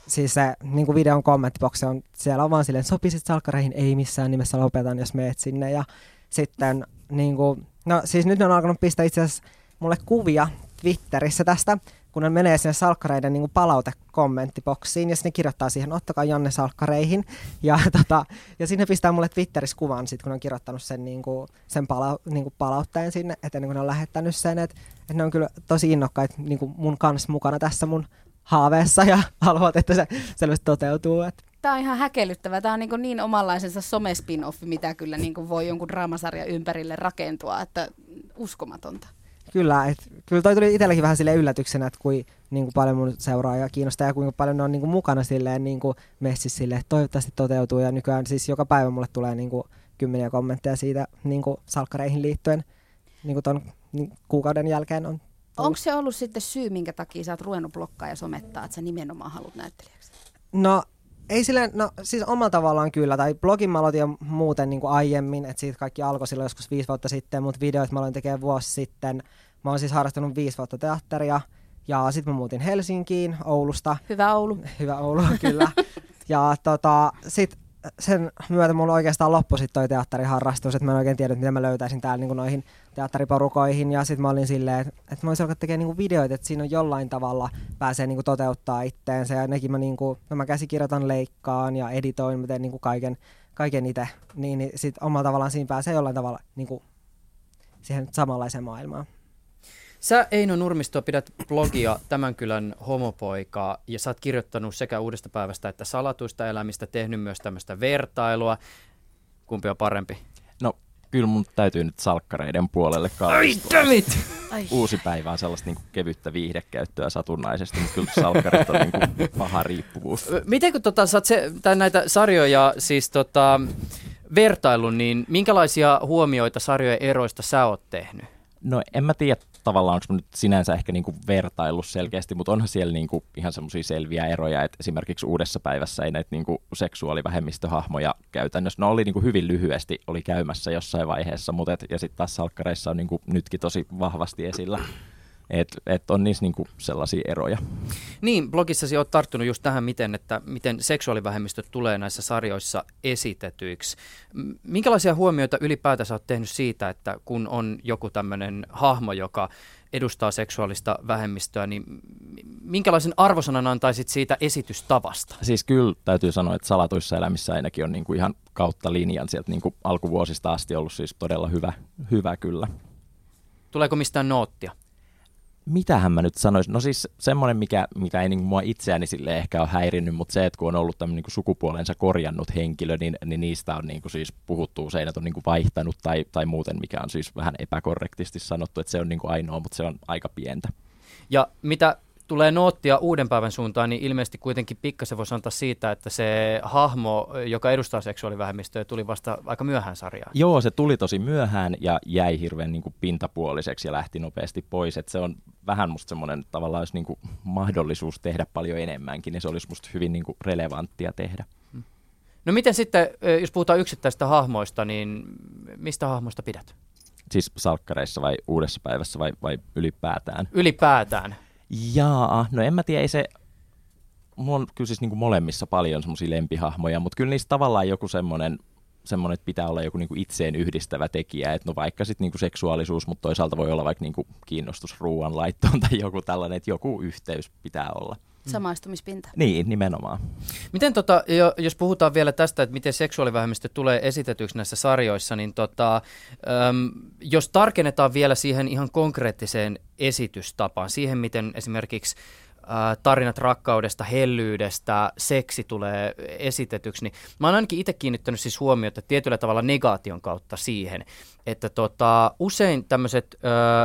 siis se niin kuin videon kommenttiboksi on, siellä on vaan silleen, sopisit salkkareihin, ei missään nimessä lopetan, jos meet sinne. Ja sitten, niin kuin, no siis nyt ne on alkanut pistää itse asiassa mulle kuvia Twitterissä tästä, kun ne menee sinne salkkareiden niin palautekommenttiboksiin ja sinne kirjoittaa siihen, ottakaa Janne salkkareihin. Ja, tota, ja sinne pistää mulle Twitterissä kuvan, sit, kun on kirjoittanut sen, niin kuin, sen pala, niin kuin palautteen sinne, että ennen kuin ne on lähettänyt sen. Että, että ne on kyllä tosi innokkaita niin kuin mun kanssa mukana tässä mun haaveessa ja haluat, että se selvästi toteutuu. Että. Tämä on ihan häkellyttävä. Tämä on niin, niin omanlaisensa some-spin-offi, mitä kyllä niin voi jonkun draamasarjan ympärille rakentua, että uskomatonta. Kyllä, et, kyllä toi tuli itselläkin vähän sille yllätyksenä, että kuin, niin kuin paljon mun seuraajia kiinnostaa ja kuinka paljon ne on niin kuin mukana silleen niin kuin messissä silleen, että toivottavasti toteutuu. Ja nykyään siis joka päivä mulle tulee niin kuin kymmeniä kommentteja siitä niin kuin salkkareihin liittyen niin kuin ton niin kuukauden jälkeen on Onko se ollut sitten syy, minkä takia sä oot ruvennut blokkaa ja somettaa, että sä nimenomaan haluat näyttelijäksi? No ei silleen, no siis omalla tavallaan kyllä, tai blogin mä aloitin jo muuten niin kuin aiemmin, että siitä kaikki alkoi silloin joskus viisi vuotta sitten, mutta videoit mä aloin tekemään vuosi sitten. Mä oon siis harrastanut viisi vuotta teatteria, ja sitten mä muutin Helsinkiin, Oulusta. Hyvä Oulu. Hyvä Oulu, kyllä. ja tota, sitten sen myötä mulla oikeastaan loppui sitten toi teatteriharrastus, että mä en oikein tiedä, miten mä löytäisin täällä niin noihin teatteriporukoihin. Ja sitten mä olin silleen, että, että mä olisin alkaa tekemään niin videoita, että siinä on jollain tavalla pääsee niin toteuttaa itteensä. Ja nekin mä, niin kuin, no mä käsikirjoitan, leikkaan ja editoin, mä teen niin kaiken, kaiken itse. Niin, niin sitten omalla tavallaan siinä pääsee jollain tavalla niin kuin siihen samanlaiseen maailmaan. Sä Eino Nurmisto pidät blogia Tämän kylän homopoika ja sä oot kirjoittanut sekä Uudesta päivästä että Salatuista elämistä, tehnyt myös tämmöistä vertailua. Kumpi on parempi? No kyllä mun täytyy nyt salkkareiden puolelle kallistua. Ai Uusi päivä on sellaista niin kevyttä viihdekäyttöä satunnaisesti, mutta kyllä salkkarit on niin kuin paha riippuvuus. Miten kun tota, sä oot se, näitä sarjoja siis tota, vertailun, niin minkälaisia huomioita sarjojen eroista sä oot tehnyt? No en mä tiedä tavallaan, onko nyt sinänsä ehkä niinku vertaillut selkeästi, mutta onhan siellä niinku ihan semmoisia selviä eroja, että esimerkiksi uudessa päivässä ei näitä niinku seksuaalivähemmistöhahmoja käytännössä, no oli niinku hyvin lyhyesti, oli käymässä jossain vaiheessa, mutta et, ja sitten taas salkkareissa on niinku nytkin tosi vahvasti esillä. Että et on niissä niinku sellaisia eroja. Niin, blogissasi olet tarttunut just tähän, miten, että miten seksuaalivähemmistöt tulee näissä sarjoissa esitetyiksi. Minkälaisia huomioita ylipäätänsä olet tehnyt siitä, että kun on joku tämmöinen hahmo, joka edustaa seksuaalista vähemmistöä, niin minkälaisen arvosanan antaisit siitä esitystavasta? Siis kyllä täytyy sanoa, että salatuissa elämissä ainakin on niinku ihan kautta linjan sieltä niinku alkuvuosista asti ollut siis todella hyvä, hyvä kyllä. Tuleeko mistään noottia? Mitähän mä nyt sanoisin? No siis semmoinen, mikä, mikä ei niin mua itseäni sille ehkä ole häirinnyt, mutta se, että kun on ollut tämmöinen niin sukupuolensa korjannut henkilö, niin, niin niistä on niin kuin siis puhuttu usein, että on niin kuin vaihtanut tai, tai muuten, mikä on siis vähän epäkorrektisti sanottu, että se on niin kuin ainoa, mutta se on aika pientä. Ja mitä tulee noottia uuden päivän suuntaan, niin ilmeisesti kuitenkin pikkasen voisi antaa siitä, että se hahmo, joka edustaa seksuaalivähemmistöä, tuli vasta aika myöhään sarjaan. Joo, se tuli tosi myöhään ja jäi hirveän niin kuin pintapuoliseksi ja lähti nopeasti pois. Et se on vähän musta semmoinen tavallaan olisi niin kuin mahdollisuus tehdä paljon enemmänkin, niin se olisi musta hyvin niin kuin relevanttia tehdä. Hmm. No miten sitten, jos puhutaan yksittäistä hahmoista, niin mistä hahmoista pidät? Siis salkkareissa vai uudessa päivässä vai, vai ylipäätään? Ylipäätään. Jaa, no en mä tiedä, ei se, mulla on kyllä siis niin kuin molemmissa paljon semmoisia lempihahmoja, mutta kyllä niistä tavallaan joku semmoinen, semmoinen, että pitää olla joku niin kuin itseen yhdistävä tekijä, että no vaikka sitten niin kuin seksuaalisuus, mutta toisaalta voi olla vaikka niin kuin kiinnostus ruoanlaittoon tai joku tällainen, että joku yhteys pitää olla. Mm. Samaistumispinta. Niin, nimenomaan. Miten tota, jos puhutaan vielä tästä, että miten seksuaalivähemmistö tulee esitetyksi näissä sarjoissa, niin tota, äm, jos tarkennetaan vielä siihen ihan konkreettiseen esitystapaan, siihen miten esimerkiksi tarinat rakkaudesta, hellyydestä, seksi tulee esitetyksi, niin mä oon ainakin itse kiinnittänyt siis huomiota tietyllä tavalla negaation kautta siihen, että tota, usein tämmöiset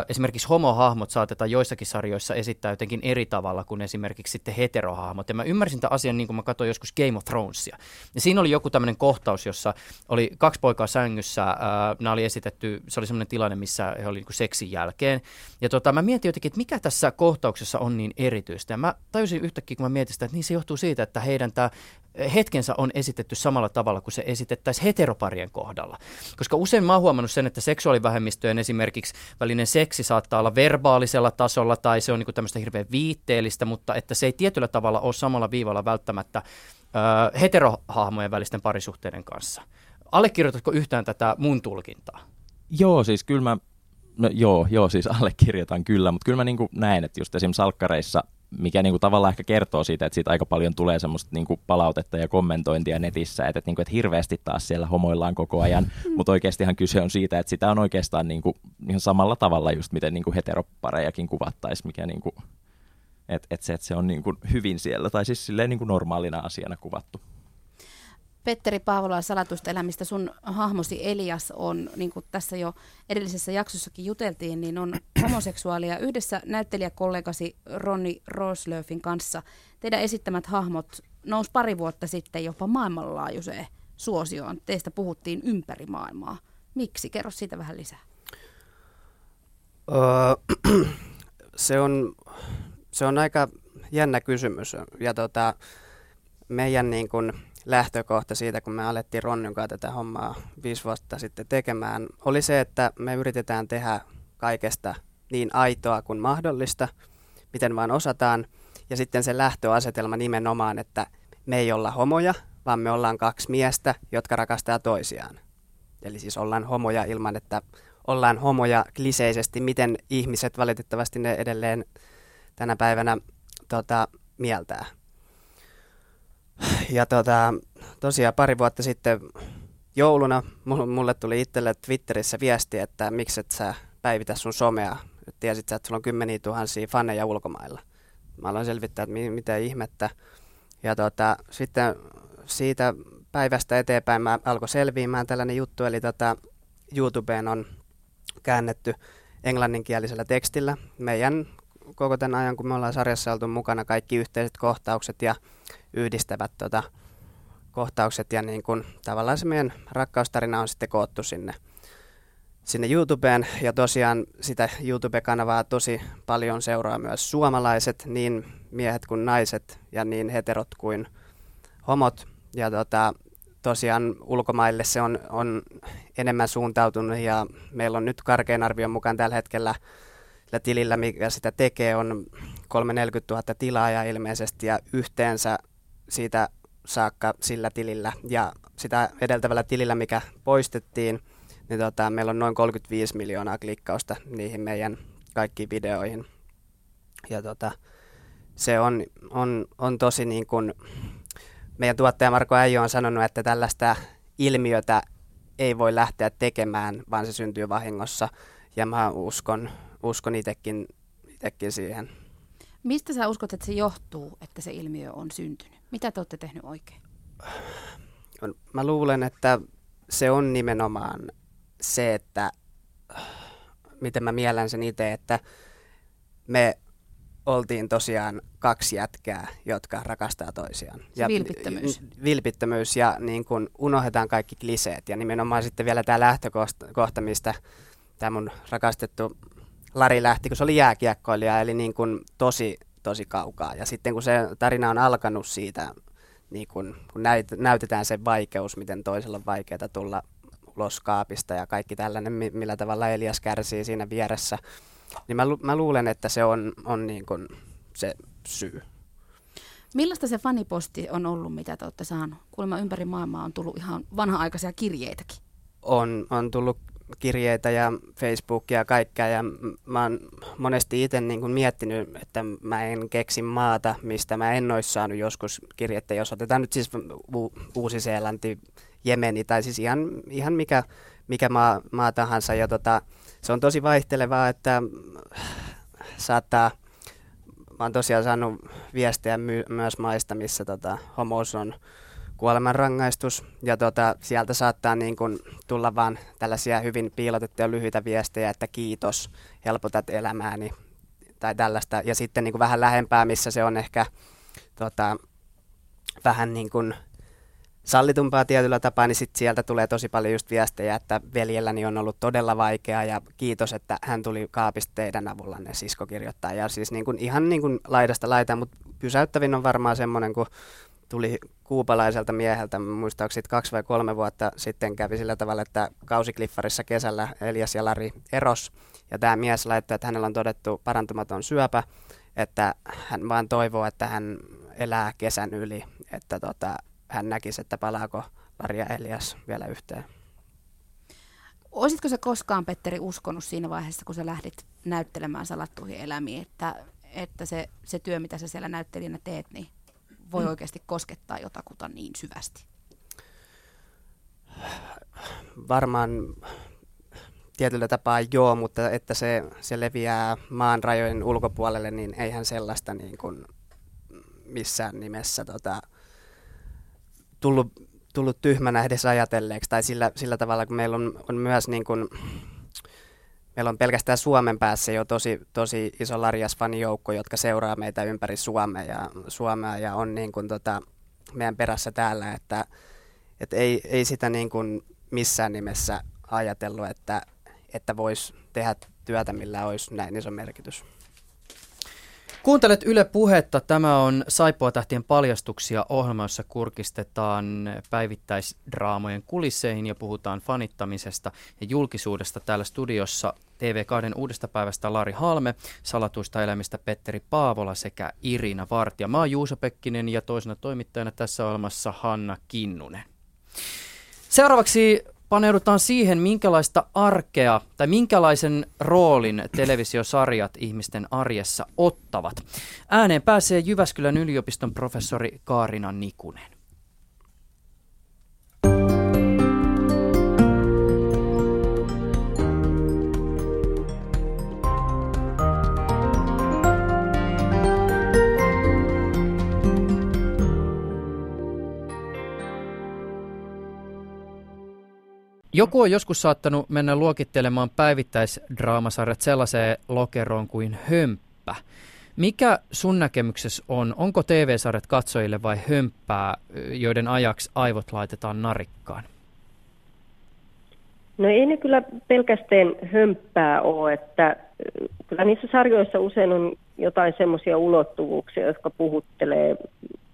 esimerkiksi homohahmot saatetaan joissakin sarjoissa esittää jotenkin eri tavalla kuin esimerkiksi sitten heterohahmot. Ja mä ymmärsin tämän asian niin kuin mä katsoin joskus Game of Thronesia. Ja siinä oli joku tämmöinen kohtaus, jossa oli kaksi poikaa sängyssä. Ää, nämä oli esitetty, se oli semmoinen tilanne, missä he oli niin kuin seksin jälkeen. Ja tota, mä mietin jotenkin, että mikä tässä kohtauksessa on niin erityistä. Ja mä tajusin yhtäkkiä, kun mä mietin sitä, että niin se johtuu siitä, että heidän tämä hetkensä on esitetty samalla tavalla kuin se esitettäisiin heteroparien kohdalla. Koska usein mä oon huomannut sen, että seksuaalivähemmistöjen esimerkiksi välinen seksi saattaa olla verbaalisella tasolla tai se on niin tämmöistä hirveän viitteellistä, mutta että se ei tietyllä tavalla ole samalla viivalla välttämättä ö, heterohahmojen välisten parisuhteiden kanssa. Allekirjoitatko yhtään tätä mun tulkintaa? Joo, siis kyllä mä, no joo, joo siis allekirjoitan kyllä, mutta kyllä mä niin näen, että just esimerkiksi salkkareissa mikä niinku tavallaan ehkä kertoo siitä, että siitä aika paljon tulee semmoista niinku palautetta ja kommentointia netissä, että, että, niinku, että hirveästi taas siellä homoillaan koko ajan, mm. mutta oikeastihan kyse on siitä, että sitä on oikeastaan niinku, ihan samalla tavalla just miten niinku heteroparejakin kuvattaisiin, mikä niinku, että et se, että se on niinku hyvin siellä, tai siis silleen niinku normaalina asiana kuvattu. Petteri Paavola salatusta elämistä, sun hahmosi Elias on, niin kuin tässä jo edellisessä jaksossakin juteltiin, niin on homoseksuaalia. Yhdessä näyttelijäkollegasi Ronni Roslöfin kanssa teidän esittämät hahmot nousi pari vuotta sitten jopa maailmanlaajuiseen suosioon. Teistä puhuttiin ympäri maailmaa. Miksi? Kerro siitä vähän lisää. Öö, se, on, se on aika jännä kysymys. Ja tota, meidän niin kuin, lähtökohta siitä, kun me alettiin Ronnin kanssa tätä hommaa viisi vuotta sitten tekemään, oli se, että me yritetään tehdä kaikesta niin aitoa kuin mahdollista, miten vaan osataan. Ja sitten se lähtöasetelma nimenomaan, että me ei olla homoja, vaan me ollaan kaksi miestä, jotka rakastaa toisiaan. Eli siis ollaan homoja ilman, että ollaan homoja kliseisesti, miten ihmiset valitettavasti ne edelleen tänä päivänä tota, mieltää. Ja tota, tosiaan pari vuotta sitten jouluna mulle tuli itselle Twitterissä viesti, että miksi et sä päivitä sun somea. Tiesit sä, että sulla on kymmeniä tuhansia faneja ulkomailla. Mä aloin selvittää, että mitä ihmettä. Ja tota, sitten siitä päivästä eteenpäin mä alkoi selviämään tällainen juttu, eli tota, YouTubeen on käännetty englanninkielisellä tekstillä meidän koko tämän ajan, kun me ollaan sarjassa oltu mukana, kaikki yhteiset kohtaukset ja yhdistävät tota, kohtaukset ja niin kun, tavallaan se meidän rakkaustarina on sitten koottu sinne, sinne YouTubeen. Ja tosiaan sitä YouTube-kanavaa tosi paljon seuraa myös suomalaiset, niin miehet kuin naiset ja niin heterot kuin homot. Ja tota, tosiaan ulkomaille se on, on enemmän suuntautunut ja meillä on nyt karkean arvion mukaan tällä hetkellä sillä tilillä, mikä sitä tekee, on 340 000 tilaajaa ilmeisesti ja yhteensä siitä saakka sillä tilillä ja sitä edeltävällä tilillä, mikä poistettiin, niin tota, meillä on noin 35 miljoonaa klikkausta niihin meidän kaikkiin videoihin. Ja tota, se on, on, on tosi niin kuin, meidän tuottaja Marko Äijö on sanonut, että tällaista ilmiötä ei voi lähteä tekemään, vaan se syntyy vahingossa. Ja mä uskon, uskon itsekin, itsekin siihen. Mistä sä uskot, että se johtuu, että se ilmiö on syntynyt? Mitä te olette tehnyt oikein? Mä luulen, että se on nimenomaan se, että miten mä miellän sen itse, että me oltiin tosiaan kaksi jätkää, jotka rakastaa toisiaan. Ja vilpittömyys. Vilpittömyys ja niin kun unohdetaan kaikki kliseet. Ja nimenomaan sitten vielä tämä lähtökohta, mistä tämä mun rakastettu Lari lähti, kun se oli jääkiekkoilija, eli niin kun tosi tosi kaukaa. Ja sitten kun se tarina on alkanut siitä, niin kun, kun näyt, näytetään se vaikeus, miten toisella on vaikeaa tulla ulos kaapista ja kaikki tällainen, millä tavalla Elias kärsii siinä vieressä, niin mä, mä luulen, että se on, on niin kun se syy. Millaista se faniposti on ollut, mitä te olette saanut? Kuulemma ympäri maailmaa on tullut ihan vanha-aikaisia kirjeitäkin. On, on tullut kirjeitä ja Facebookia ja kaikkea. Ja mä oon monesti itse niin kuin miettinyt, että mä en keksi maata, mistä mä en olisi saanut joskus kirjettä, jos otetaan nyt siis U- Uusi-Seelanti, Jemeni tai siis ihan, ihan mikä, mikä maa, maa tahansa. Ja tota, se on tosi vaihtelevaa, että saattaa mä oon tosiaan saanut viestejä my- myös maista, missä tota, homous on kuolemanrangaistus ja tota, sieltä saattaa niin kun tulla vaan tällaisia hyvin piilotettuja lyhyitä viestejä, että kiitos, helpotat elämääni tai tällaista. Ja sitten niin vähän lähempää, missä se on ehkä tota, vähän niin kuin sallitumpaa tietyllä tapaa, niin sit sieltä tulee tosi paljon just viestejä, että veljelläni on ollut todella vaikeaa ja kiitos, että hän tuli kaapista teidän avullanne, sisko kirjoittaa. Ja siis niin kuin, ihan niin kuin laidasta laitaan, mutta pysäyttävin on varmaan semmoinen, kun tuli kuupalaiselta mieheltä, muistaakseni kaksi vai kolme vuotta sitten kävi sillä tavalla, että kausikliffarissa kesällä Elias ja Lari eros. Ja tämä mies laittoi, että hänellä on todettu parantumaton syöpä, että hän vaan toivoo, että hän elää kesän yli, että tota, hän näkisi, että palaako Lari ja Elias vielä yhteen. Olisitko se koskaan, Petteri, uskonut siinä vaiheessa, kun sä lähdit näyttelemään salattuihin elämiin, että, että se, se työ, mitä sä siellä näyttelijänä teet, niin voi mm. oikeasti koskettaa jotakuta niin syvästi? Varmaan tietyllä tapaa joo, mutta että se, se leviää maan rajojen ulkopuolelle, niin eihän sellaista niin kuin missään nimessä tota, tullut, tullut tyhmänä edes ajatelleeksi. Tai sillä, sillä tavalla, kun meillä on, on myös niin kuin, meillä on pelkästään Suomen päässä jo tosi, tosi iso Larjas-fanijoukko, jotka seuraa meitä ympäri Suomea ja, Suomea ja on niin kuin tota, meidän perässä täällä, että, että ei, ei sitä niin kuin missään nimessä ajatellut, että, että voisi tehdä työtä, millä olisi näin iso merkitys. Kuuntelet Yle Puhetta. Tämä on Saippua tähtien paljastuksia ohjelma, jossa kurkistetaan päivittäisdraamojen kulisseihin ja puhutaan fanittamisesta ja julkisuudesta. Täällä studiossa TV2 uudesta päivästä Lari Halme, salatuista elämistä Petteri Paavola sekä Irina Vartija. Mä oon Juuso Pekkinen ja toisena toimittajana tässä ohjelmassa Hanna Kinnunen. Seuraavaksi paneudutaan siihen, minkälaista arkea tai minkälaisen roolin televisiosarjat ihmisten arjessa ottavat. Ääneen pääsee Jyväskylän yliopiston professori Kaarina Nikunen. Joku on joskus saattanut mennä luokittelemaan päivittäisdraamasarjat sellaiseen lokeroon kuin hömppä. Mikä sun näkemyksessä on, onko TV-sarjat katsojille vai hömppää, joiden ajaksi aivot laitetaan narikkaan? No ei ne kyllä pelkästään hömppää ole, että kyllä niissä sarjoissa usein on jotain semmoisia ulottuvuuksia, jotka puhuttelee,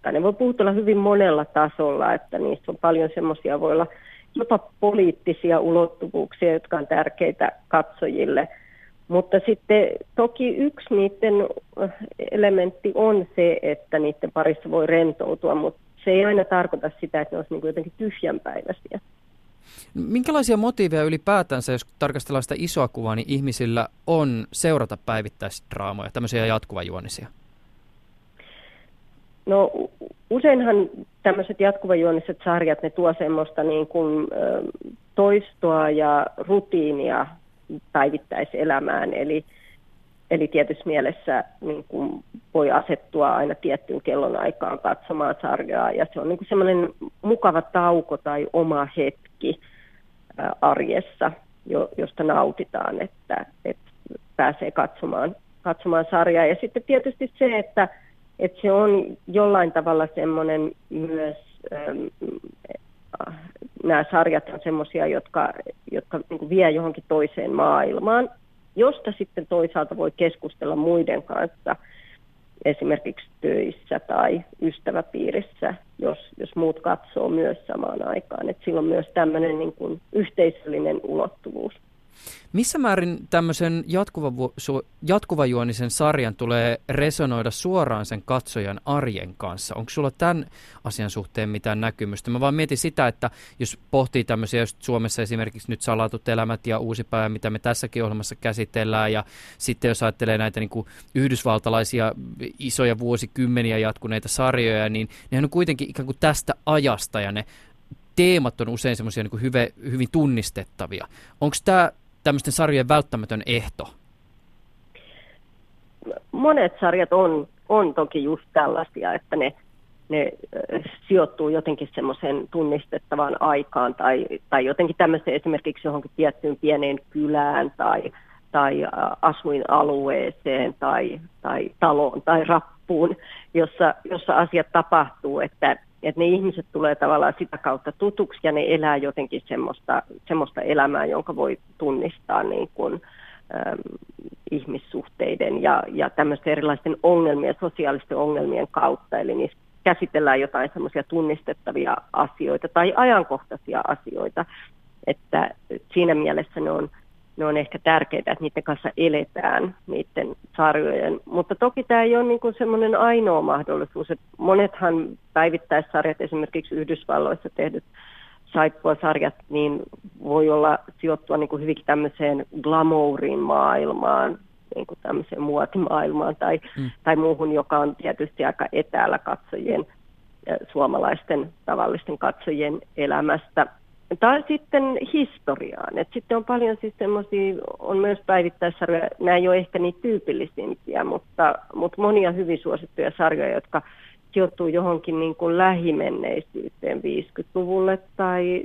tai ne voi puhutella hyvin monella tasolla, että niissä on paljon semmoisia, voi olla jopa poliittisia ulottuvuuksia, jotka on tärkeitä katsojille. Mutta sitten toki yksi niiden äh, elementti on se, että niiden parissa voi rentoutua, mutta se ei aina tarkoita sitä, että ne olisi niin jotenkin tyhjänpäiväisiä. Minkälaisia motiiveja ylipäätänsä, jos tarkastellaan sitä isoa kuvaa, niin ihmisillä on seurata päivittäisdraamoja, tämmöisiä jatkuvajuonisia? No useinhan tämmöiset jatkuvajuoniset sarjat, ne tuo semmoista niin kuin, toistoa ja rutiinia päivittäiselämään, eli, eli tietysti mielessä niin kuin voi asettua aina tiettyyn kellonaikaan katsomaan sarjaa, ja se on niin kuin semmoinen mukava tauko tai oma hetki arjessa, josta nautitaan, että, että pääsee katsomaan, katsomaan sarjaa. Ja sitten tietysti se, että että se on jollain tavalla semmoinen myös, ähm, nämä sarjat on semmoisia, jotka, jotka niin vie johonkin toiseen maailmaan, josta sitten toisaalta voi keskustella muiden kanssa esimerkiksi töissä tai ystäväpiirissä, jos, jos muut katsoo myös samaan aikaan. Et silloin myös tämmöinen niin kuin yhteisöllinen ulottuvuus. Missä määrin tämmöisen jatkuva, jatkuvajuonisen sarjan tulee resonoida suoraan sen katsojan arjen kanssa? Onko sulla tämän asian suhteen mitään näkymystä? Mä vaan mietin sitä, että jos pohtii tämmöisiä just Suomessa esimerkiksi nyt salatut elämät ja uusi päivä, mitä me tässäkin ohjelmassa käsitellään, ja sitten jos ajattelee näitä niin kuin yhdysvaltalaisia isoja vuosikymmeniä jatkuneita sarjoja, niin nehän on kuitenkin ikään kuin tästä ajasta, ja ne teemat on usein semmoisia niin hyvin tunnistettavia. Onko tämä tämmöisten sarjojen välttämätön ehto? Monet sarjat on, on toki just tällaisia, että ne, ne sijoittuu jotenkin semmoiseen tunnistettavaan aikaan tai, tai jotenkin tämmöiseen esimerkiksi johonkin tiettyyn pieneen kylään tai, tai asuinalueeseen tai, tai taloon tai rappuun, jossa, jossa asiat tapahtuu, että että ne ihmiset tulee tavallaan sitä kautta tutuksi ja ne elää jotenkin semmoista, semmoista elämää, jonka voi tunnistaa niin kuin, äm, ihmissuhteiden ja, ja tämmöisten erilaisten ongelmien, sosiaalisten ongelmien kautta. Eli niissä käsitellään jotain semmoisia tunnistettavia asioita tai ajankohtaisia asioita. Että siinä mielessä ne on ne on ehkä tärkeitä, että niiden kanssa eletään, niiden sarjojen. Mutta toki tämä ei ole niin kuin semmoinen ainoa mahdollisuus. Että monethan päivittäissarjat, esimerkiksi Yhdysvalloissa tehdyt saippua-sarjat, niin voi olla sijoittua niin kuin hyvinkin tämmöiseen glamourin maailmaan, niin kuin tämmöiseen muotimaailmaan tai, mm. tai muuhun, joka on tietysti aika etäällä katsojien, suomalaisten tavallisten katsojien elämästä tai sitten historiaan. Et sitten on paljon siis semmoisia, on myös päivittäissarjoja, nämä ei ole ehkä niitä tyypillisimpiä, mutta, mutta monia hyvin suosittuja sarjoja, jotka sijoittuu johonkin niin kuin lähimenneisyyteen 50-luvulle tai,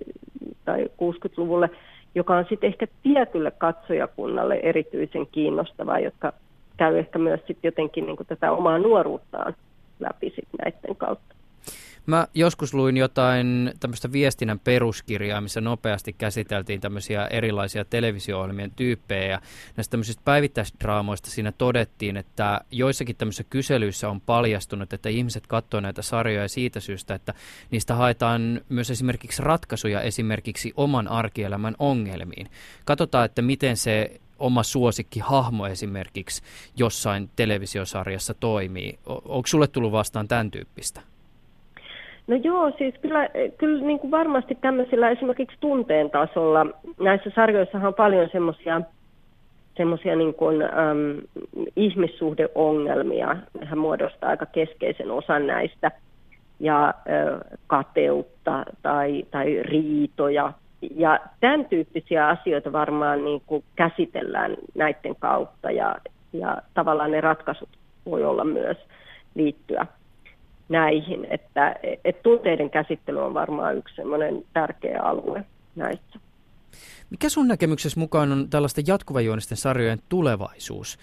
tai 60-luvulle, joka on sitten ehkä tietylle katsojakunnalle erityisen kiinnostavaa, jotka käy ehkä myös sitten jotenkin niin kuin tätä omaa nuoruuttaan läpi sitten näiden kautta. Mä joskus luin jotain tämmöistä viestinnän peruskirjaa, missä nopeasti käsiteltiin tämmöisiä erilaisia televisio-ohjelmien tyyppejä. Ja näistä tämmöisistä päivittäisdraamoista siinä todettiin, että joissakin tämmöisissä kyselyissä on paljastunut, että ihmiset katsoo näitä sarjoja siitä syystä, että niistä haetaan myös esimerkiksi ratkaisuja esimerkiksi oman arkielämän ongelmiin. Katsotaan, että miten se oma suosikki hahmo esimerkiksi jossain televisiosarjassa toimii. Onko sulle tullut vastaan tämän tyyppistä? No joo, siis kyllä, kyllä niin kuin varmasti tämmöisillä esimerkiksi tunteen tasolla, näissä sarjoissahan on paljon semmoisia semmoisia niin kuin, äm, ihmissuhdeongelmia, hän muodostaa aika keskeisen osan näistä, ja ä, kateutta tai, tai riitoja. Ja tämän tyyppisiä asioita varmaan niin kuin käsitellään näiden kautta, ja, ja tavallaan ne ratkaisut voi olla myös liittyä näihin, että, että tunteiden käsittely on varmaan yksi semmoinen tärkeä alue näissä. Mikä sun näkemyksessä mukaan on tällaisten jatkuvajuonisten sarjojen tulevaisuus?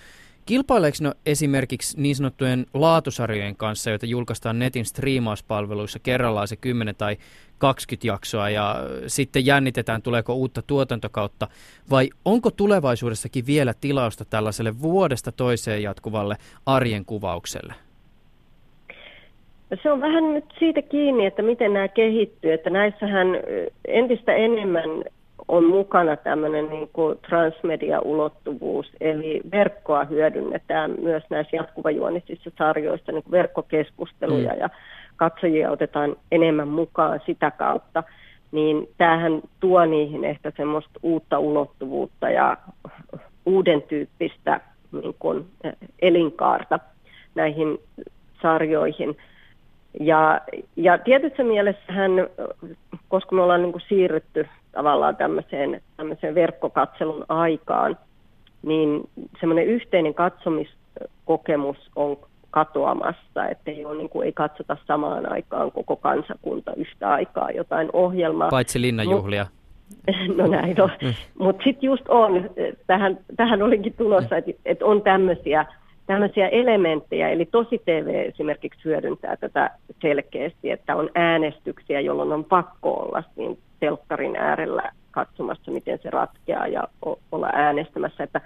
Kilpaileeko ne esimerkiksi niin sanottujen laatusarjojen kanssa, joita julkaistaan netin striimauspalveluissa kerrallaan se 10 tai 20 jaksoa ja sitten jännitetään, tuleeko uutta tuotantokautta, vai onko tulevaisuudessakin vielä tilausta tällaiselle vuodesta toiseen jatkuvalle arjen kuvaukselle? Se on vähän nyt siitä kiinni, että miten nämä kehittyy, että näissähän entistä enemmän on mukana tämmöinen niin kuin transmedia-ulottuvuus, eli verkkoa hyödynnetään myös näissä jatkuvajuonisissa sarjoissa, niin kuin verkkokeskusteluja mm. ja katsojia otetaan enemmän mukaan sitä kautta, niin tämähän tuo niihin ehkä semmoista uutta ulottuvuutta ja uuden tyyppistä niin kuin elinkaarta näihin sarjoihin – ja, ja tietyssä mielessähän, koska me ollaan niin kuin siirrytty tavallaan tämmöiseen, tämmöiseen verkkokatselun aikaan, niin semmoinen yhteinen katsomiskokemus on katoamassa, että ei, ole, niin kuin, ei katsota samaan aikaan koko kansakunta yhtä aikaa jotain ohjelmaa. Paitsi linnanjuhlia. No näin on. Mm. Mutta sitten just on, tähän, tähän olinkin tulossa, että et on tämmöisiä tämmöisiä elementtejä, eli tosi TV esimerkiksi hyödyntää tätä selkeästi, että on äänestyksiä, jolloin on pakko olla niin telkkarin äärellä katsomassa, miten se ratkeaa ja olla äänestämässä, että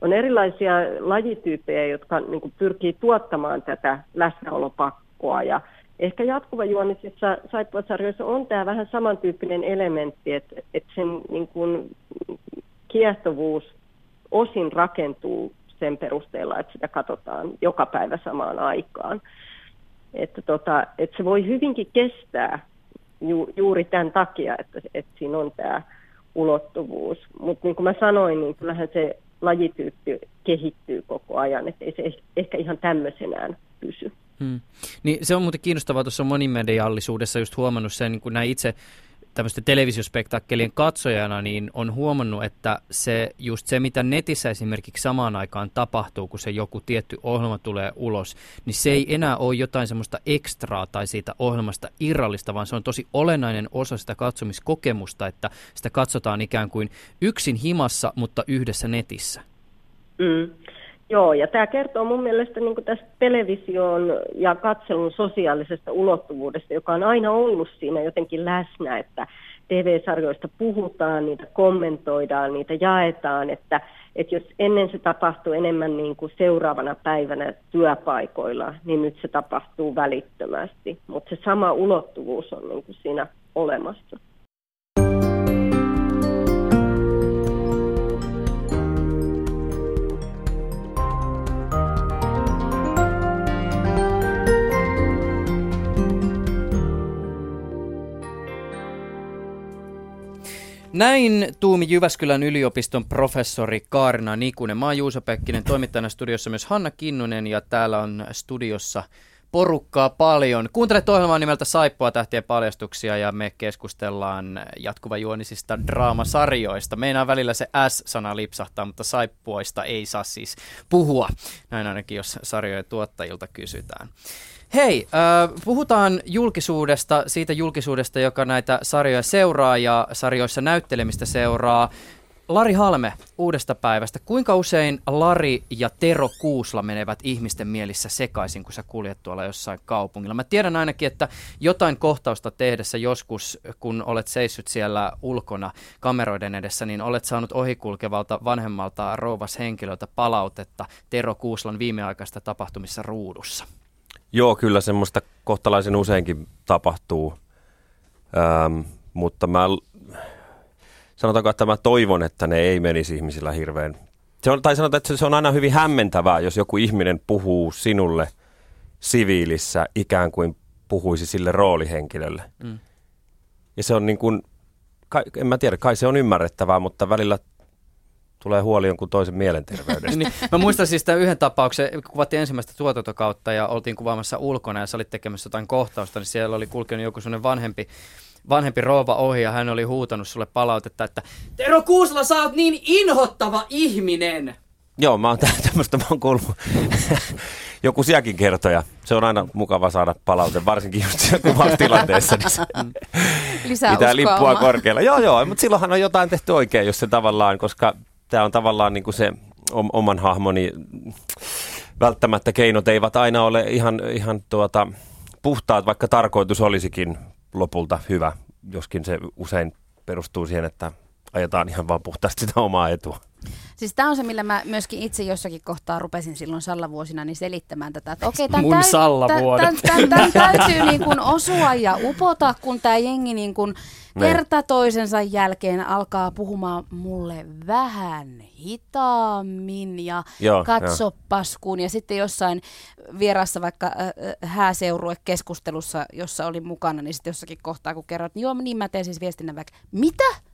on erilaisia lajityyppejä, jotka niin kuin, pyrkii tuottamaan tätä läsnäolopakkoa. Ja ehkä jatkuvajuonisissa saippuasarjoissa on tämä vähän samantyyppinen elementti, että, että sen niin kuin, kiehtovuus osin rakentuu sen perusteella, että sitä katsotaan joka päivä samaan aikaan. Että, tota, että se voi hyvinkin kestää ju, juuri tämän takia, että, että siinä on tämä ulottuvuus. Mutta niin kuin mä sanoin, niin kyllähän se lajityyppi kehittyy koko ajan, että ei se ehkä ihan tämmöisenään pysy. Hmm. Niin se on muuten kiinnostavaa tuossa monimediallisuudessa just huomannut sen, kun näin itse tämmöisten televisiospektaakkelien katsojana, niin on huomannut, että se just se, mitä netissä esimerkiksi samaan aikaan tapahtuu, kun se joku tietty ohjelma tulee ulos, niin se ei enää ole jotain semmoista ekstraa tai siitä ohjelmasta irrallista, vaan se on tosi olennainen osa sitä katsomiskokemusta, että sitä katsotaan ikään kuin yksin himassa, mutta yhdessä netissä. Mm. Joo, ja tämä kertoo mun mielestä niin tästä television ja katselun sosiaalisesta ulottuvuudesta, joka on aina ollut siinä jotenkin läsnä, että TV-sarjoista puhutaan, niitä kommentoidaan, niitä jaetaan, että, että jos ennen se tapahtuu enemmän niin kuin seuraavana päivänä työpaikoilla, niin nyt se tapahtuu välittömästi, mutta se sama ulottuvuus on niin kuin siinä olemassa. Näin tuumi Jyväskylän yliopiston professori Kaarina Nikunen. Mä oon Juuso Pekkinen, toimittajana studiossa myös Hanna Kinnunen ja täällä on studiossa porukkaa paljon. Kuuntelet ohjelmaa nimeltä Saippua tähtien paljastuksia ja me keskustellaan jatkuvajuonisista draamasarjoista. Meinaa välillä se S-sana lipsahtaa, mutta saippuista ei saa siis puhua. Näin ainakin, jos sarjojen tuottajilta kysytään. Hei, äh, puhutaan julkisuudesta, siitä julkisuudesta, joka näitä sarjoja seuraa ja sarjoissa näyttelemistä seuraa. Lari Halme uudesta päivästä. Kuinka usein Lari ja Tero Kuusla menevät ihmisten mielissä sekaisin, kun sä kuljet tuolla jossain kaupungilla? Mä tiedän ainakin, että jotain kohtausta tehdessä joskus, kun olet seissyt siellä ulkona kameroiden edessä, niin olet saanut ohikulkevalta vanhemmalta rouvas henkilöltä palautetta Tero Kuuslan viimeaikaista tapahtumissa ruudussa. Joo, kyllä semmoista kohtalaisen useinkin tapahtuu, ähm, mutta mä sanotaanko, että mä toivon, että ne ei menisi ihmisillä hirveän. Se on, tai sanotaan, että se on aina hyvin hämmentävää, jos joku ihminen puhuu sinulle siviilissä ikään kuin puhuisi sille roolihenkilölle. Mm. Ja se on niin kuin, kai, en mä tiedä, kai se on ymmärrettävää, mutta välillä tulee huoli jonkun toisen mielenterveydestä. niin, mä muistan siis tämän yhden tapauksen, kuvattiin ensimmäistä tuotantokautta ja oltiin kuvaamassa ulkona ja sä olit tekemässä jotain kohtausta, niin siellä oli kulkenut joku sellainen vanhempi vanhempi rouva ohi ja hän oli huutanut sulle palautetta, että Tero Kuusla, sä oot niin inhottava ihminen! Joo, mä oon tämmöistä, mä oon kuullut joku sielläkin kertoja. Se on aina mukava saada palaute, varsinkin just siinä kuvaustilanteessa. Niin se Lisää pitää lippua korkealla. Joo, joo, mutta silloinhan on jotain tehty oikein, jos se tavallaan, koska tämä on tavallaan niin kuin se oman hahmoni välttämättä keinot eivät aina ole ihan, ihan tuota, puhtaat, vaikka tarkoitus olisikin lopulta hyvä, joskin se usein perustuu siihen, että ajetaan ihan vaan puhtaasti sitä omaa etua. Siis tämä on se, millä mä myöskin itse jossakin kohtaa rupesin silloin sallavuosina niin selittämään tätä, että okei, tämän, Mun täy- tämän, tämän, tämän täytyy niin kuin osua ja upota, kun tämä jengi niin kuin kerta toisensa jälkeen alkaa puhumaan mulle vähän hitaammin ja Joo, katsopaskuun. Ja sitten jossain vierassa vaikka äh, hääseurue-keskustelussa, jossa olin mukana, niin sitten jossakin kohtaa, kun kerrot, niin joo, niin mä teen siis viestinnän vaikka, mitä?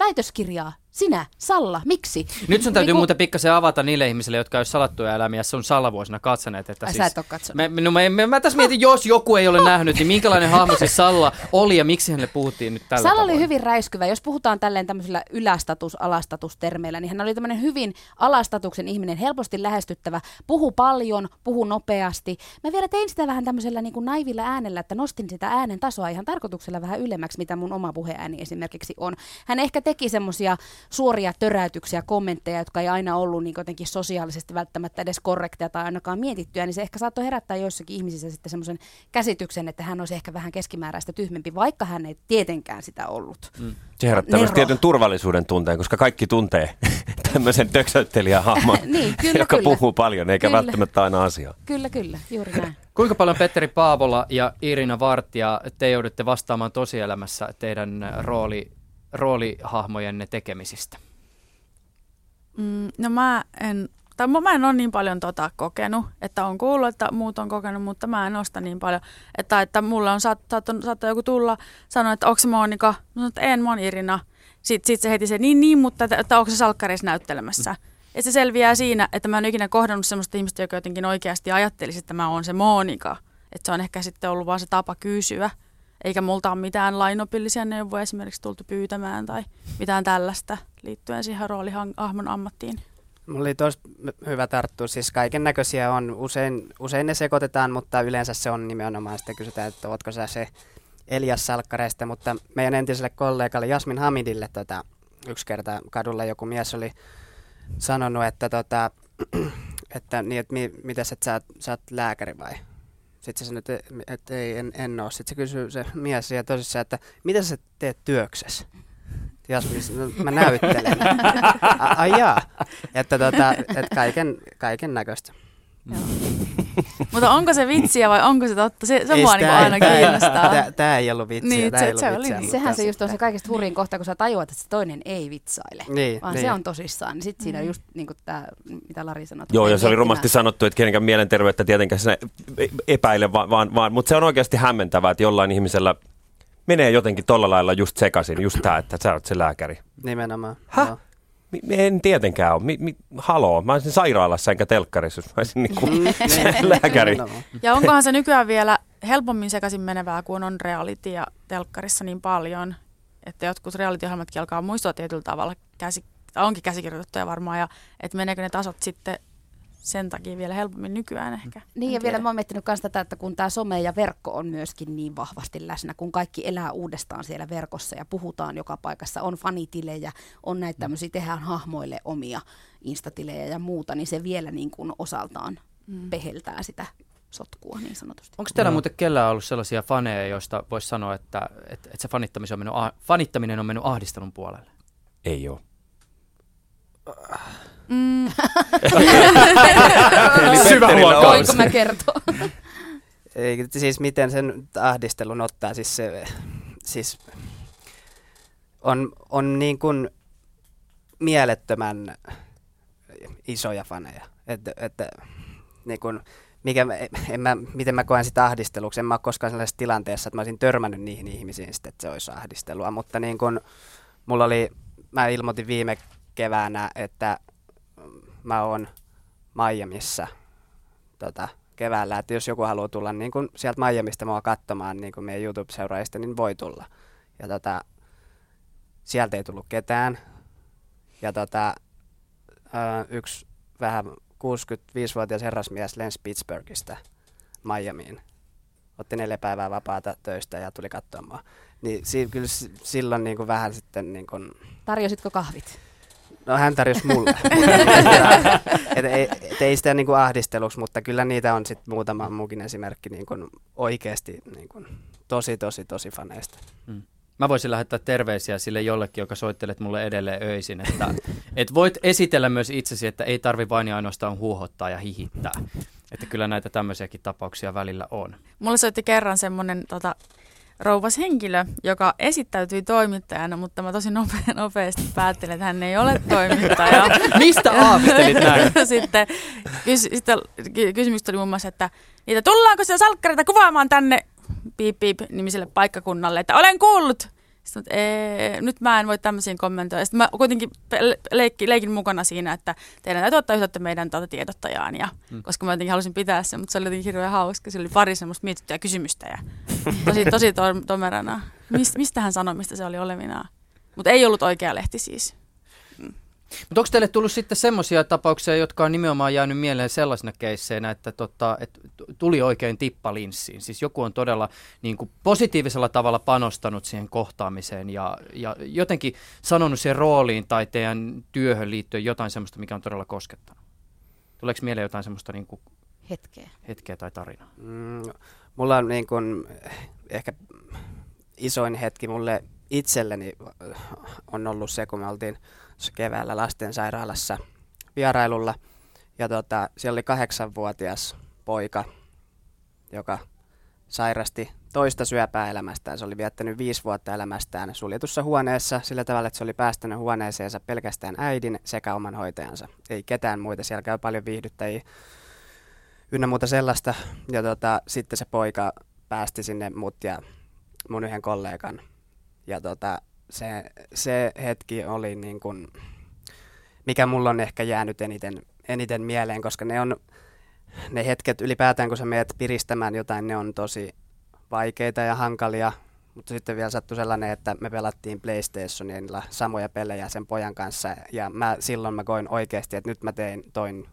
Väitöskirjaa? Sinä, Salla, miksi? Nyt sun täytyy Niinku- muuten pikkasen avata niille ihmisille, jotka ei salattuja elämiä sun Sallavuosina katsoneet. Että Ai, siis, sä et ole katsonut. Mä, no, mä, mä, mä tässä mietin, jos joku ei ole nähnyt, niin minkälainen hahmo se Salla oli ja miksi hänelle puhuttiin nyt tällä Salla oli tavoin? hyvin räiskyvä. Jos puhutaan tälleen tämmöisillä ylästatus, alastatus-termeillä, niin hän oli tämmöinen hyvin alastatuksen ihminen, helposti lähestyttävä, puhu paljon, puhu nopeasti. Mä vielä tein sitä vähän tämmöisellä niin kuin naivilla äänellä, että nostin sitä äänen tasoa ihan tarkoituksella vähän ylemmäksi, mitä mun oma puheääni esimerkiksi on. Hän ehkä teki semmoisia suoria töräytyksiä, kommentteja, jotka ei aina ollut niin jotenkin sosiaalisesti välttämättä edes korrekteja tai ainakaan mietittyä, niin se ehkä saattoi herättää joissakin ihmisissä sitten semmoisen käsityksen, että hän olisi ehkä vähän keskimääräistä tyhmempi, vaikka hän ei tietenkään sitä ollut. Mm. Se herättää myös Nero. tietyn turvallisuuden tunteen, koska kaikki tuntee tämmöisen töksäyttelijän hahmon, Niin, kyllä, joka kyllä. puhuu paljon, eikä Kyllä. välttämättä aina asiaa. Kyllä, kyllä, juuri näin. Kuinka paljon Petteri Paavola ja Irina Vartija te joudutte vastaamaan tosielämässä teidän rooli, roolihahmojenne tekemisistä? Mm, no mä en, tai mä en ole niin paljon tota kokenut, että on kuullut, että muut on kokenut, mutta mä en osta niin paljon. Että, että mulle on saattanut, saattanut, joku tulla sanoa, että onko se Monika? Mä sanoin, että en, mä oon Irina. Sitten sit se heti se, niin niin, mutta että, että onko se salkkareissa näyttelemässä? Ja se selviää siinä, että mä en ikinä kohdannut sellaista ihmistä, joka jotenkin oikeasti ajattelisi, että mä oon se Monika. Että se on ehkä sitten ollut vaan se tapa kysyä. Eikä multa ole mitään lainopillisia neuvoja esimerkiksi tultu pyytämään tai mitään tällaista liittyen siihen roolihahmon ammattiin. Mulla oli tosi hyvä tarttua, siis kaiken näköisiä on, usein, usein ne sekoitetaan, mutta yleensä se on nimenomaan, sitten kysytään, että ootko sä se Elias Salkkareista, mutta meidän entiselle kollegalle Jasmin Hamidille tota, yksi kerta kadulla joku mies oli sanonut, että tota, että, niin, että mi, mitäs, että sä, sä oot lääkäri vai? Sitten se sanoi, että, että ei, en, en ole. Sitten se kysyy se mies siellä tosissaan, että mitä sä teet työksessä? Jasmin, sanoi, no, mä näyttelen. Ai jaa. Että, tota, että kaiken, kaiken näköistä. Mutta onko se vitsiä vai onko se totta? Se, se mua tää- niinku aina tää- kiinnostaa. tää- tää ei ollut vitsiä, Niin, tää se, ei ollut se oli vitsiä, niin. Sehän se just on se kaikista hurrin kohta, kun sä tajuat, että se toinen ei vitsaile, Niin, vaan niin. se on tosissaan. Niin sitten Mm. siinä just niin tämä, mitä Lari sanoi. Joo, ja se oli rumasti sanottu, että kenenkään mielenterveyttä tietenkään sinä epäile, vaan, vaan, vaan mutta se on oikeasti hämmentävää, että jollain ihmisellä menee jotenkin tolla lailla just sekaisin, just tämä, että sä oot se lääkäri. Nimenomaan. Häh? Joo. Mi- en tietenkään ole. Mi- mi- haloo, mä olisin sairaalassa enkä telkkarissa, jos mä olisin niinku se lääkäri. Nimenomaan. Ja onkohan se nykyään vielä helpommin sekaisin menevää, kun on reality ja telkkarissa niin paljon, että jotkut reality-ohjelmatkin alkaa muistua tietyllä tavalla, käsi, onkin käsikirjoitettuja varmaan, ja että meneekö ne tasot sitten sen takia vielä helpommin nykyään ehkä. Niin En ja vielä tiedä. mä oon miettinyt myös tätä, että kun tämä some ja verkko on myöskin niin vahvasti läsnä, kun kaikki elää uudestaan siellä verkossa ja puhutaan joka paikassa, on fanitilejä, on näitä tämmöisiä, tehdään hahmoille omia instatilejä ja muuta, niin se vielä niin kuin osaltaan Mm. peheltää sitä sotkua niin sanotusti. Onko teillä Joo. muuten kellään ollut sellaisia faneja, joista voisi sanoa, että, että, että se fanittaminen on, mennyt, fanittaminen on mennyt ahdistelun puolelle? Ei ole. Mm, Syvä huokaus. Voinko mä kertoa? Ei, siis miten sen ahdistelun ottaa, siis se, siis on, on niin kuin mielettömän isoja faneja. Että, että niin kuin, mikä, en mä, miten mä koen sitä ahdisteluksi, en mä ole koskaan sellaisessa tilanteessa, että mä olisin törmännyt niihin ihmisiin sitten, että se olisi ahdistelua, mutta niin kuin, mulla oli, mä ilmoitin viime keväänä, että mä oon Miamiissa tota, keväällä, että jos joku haluaa tulla niin kun sieltä Miamista mua katsomaan niin kun meidän YouTube-seuraajista, niin voi tulla. Ja tota, sieltä ei tullut ketään. Ja tota, yksi vähän 65-vuotias herrasmies lensi Pittsburghista Miamiin. Otti neljä päivää vapaata töistä ja tuli katsoa mua. Niin si- kyllä s- silloin niin kuin vähän sitten niin kuin, Tarjositko kahvit? No hän tarjosi mulle. et, ei, et ei sitä niinku ahdisteluksi, mutta kyllä niitä on sitten muutama muukin esimerkki niinku oikeasti niinku tosi, tosi, tosi faneista. Mä voisin lähettää terveisiä sille jollekin, joka soittelet mulle edelleen öisin, että et voit esitellä myös itsesi, että ei tarvi vain ja ainoastaan huuhottaa ja hihittää. Että kyllä näitä tämmöisiäkin tapauksia välillä on. mulle soitti kerran semmoinen tota, rouvas henkilö, joka esittäytyi toimittajana, mutta mä tosi nope- nopeasti päättelin, että hän ei ole toimittaja. Mistä aavistelit näin? sitten, kys, sitten ky- kysymys tuli muun muassa, että niitä tullaanko siellä salkkareita kuvaamaan tänne piip piip nimiselle paikkakunnalle, että olen kuullut. Sitten, että, "Ee, nyt mä en voi tämmöisiin kommentoida. Sitten mä kuitenkin leikki, leikin mukana siinä, että teidän täytyy ottaa yhteyttä meidän tuota tiedottajaan, ja, Mm. koska mä jotenkin halusin pitää sen, mutta se oli jotenkin hirveän hauska. Siellä oli pari semmoista mietittyä kysymystä ja tosi, tosi to- tomerana. Mist, mistä hän sanoi, mistä se oli olevinaan. Mutta ei ollut oikea lehti siis. Mutta onko teille tullut sitten semmoisia tapauksia, jotka on nimenomaan jäänyt mieleen sellaisina keisseinä, että tota, et tuli oikein tippa linssiin? Siis joku on todella niin kuin positiivisella tavalla panostanut siihen kohtaamiseen ja, ja jotenkin sanonut siihen rooliin tai teidän työhön liittyen jotain semmoista, mikä on todella koskettanut. Tuleeko mieleen jotain semmoista niin kuin Hetkeä. hetkeä tai tarinaa? Mm, mulla on niin kun, ehkä isoin hetki mulle itselleni on ollut se, kun me oltiin tuossa keväällä lastensairaalassa vierailulla. Ja tota, siellä oli kahdeksanvuotias poika, joka sairasti toista syöpää elämästään. Se oli viettänyt viisi vuotta elämästään suljetussa huoneessa sillä tavalla, että se oli päästänyt huoneeseensa pelkästään äidin sekä oman hoitajansa. Ei ketään muita, siellä käy paljon viihdyttäjiä ynnä muuta sellaista. Ja tota, sitten se poika päästi sinne mut ja mun yhden kollegan. Ja tota, se, se hetki oli niin kuin, mikä mulla on ehkä jäänyt eniten, eniten mieleen, koska ne on ne hetket ylipäätään, kun sä meet piristämään jotain, ne on tosi vaikeita ja hankalia. Mutta sitten vielä sattui sellainen, että me pelattiin PlayStationilla samoja pelejä sen pojan kanssa. Ja mä, silloin mä koin oikeasti, että nyt mä tein toin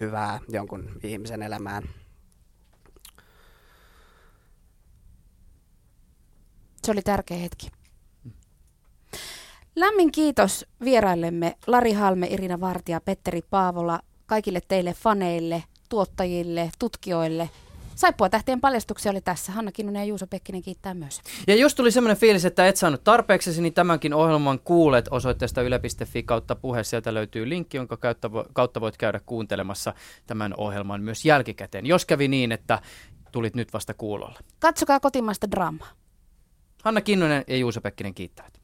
hyvää jonkun ihmisen elämään. Se oli tärkeä hetki. Lämmin kiitos vieraillemme Lari Halme, Irina Vartija, Petteri Paavola. kaikille teille faneille, tuottajille, tutkijoille. Saippua tähtien paljastuksia oli tässä. Hanna Kinnunen ja Juuso Pekkinen kiittää myös. Ja jos tuli semmoinen fiilis, että et saanut tarpeeksi, niin tämänkin ohjelman kuulet osoitteesta yle.fi kautta puhe. Sieltä löytyy linkki, jonka kautta voit käydä kuuntelemassa tämän ohjelman myös jälkikäteen. Jos kävi niin, että tulit nyt vasta kuulolla. Katsokaa kotimaista draamaa. Hanna Kinnunen ja Juuso Pekkinen kiittävät.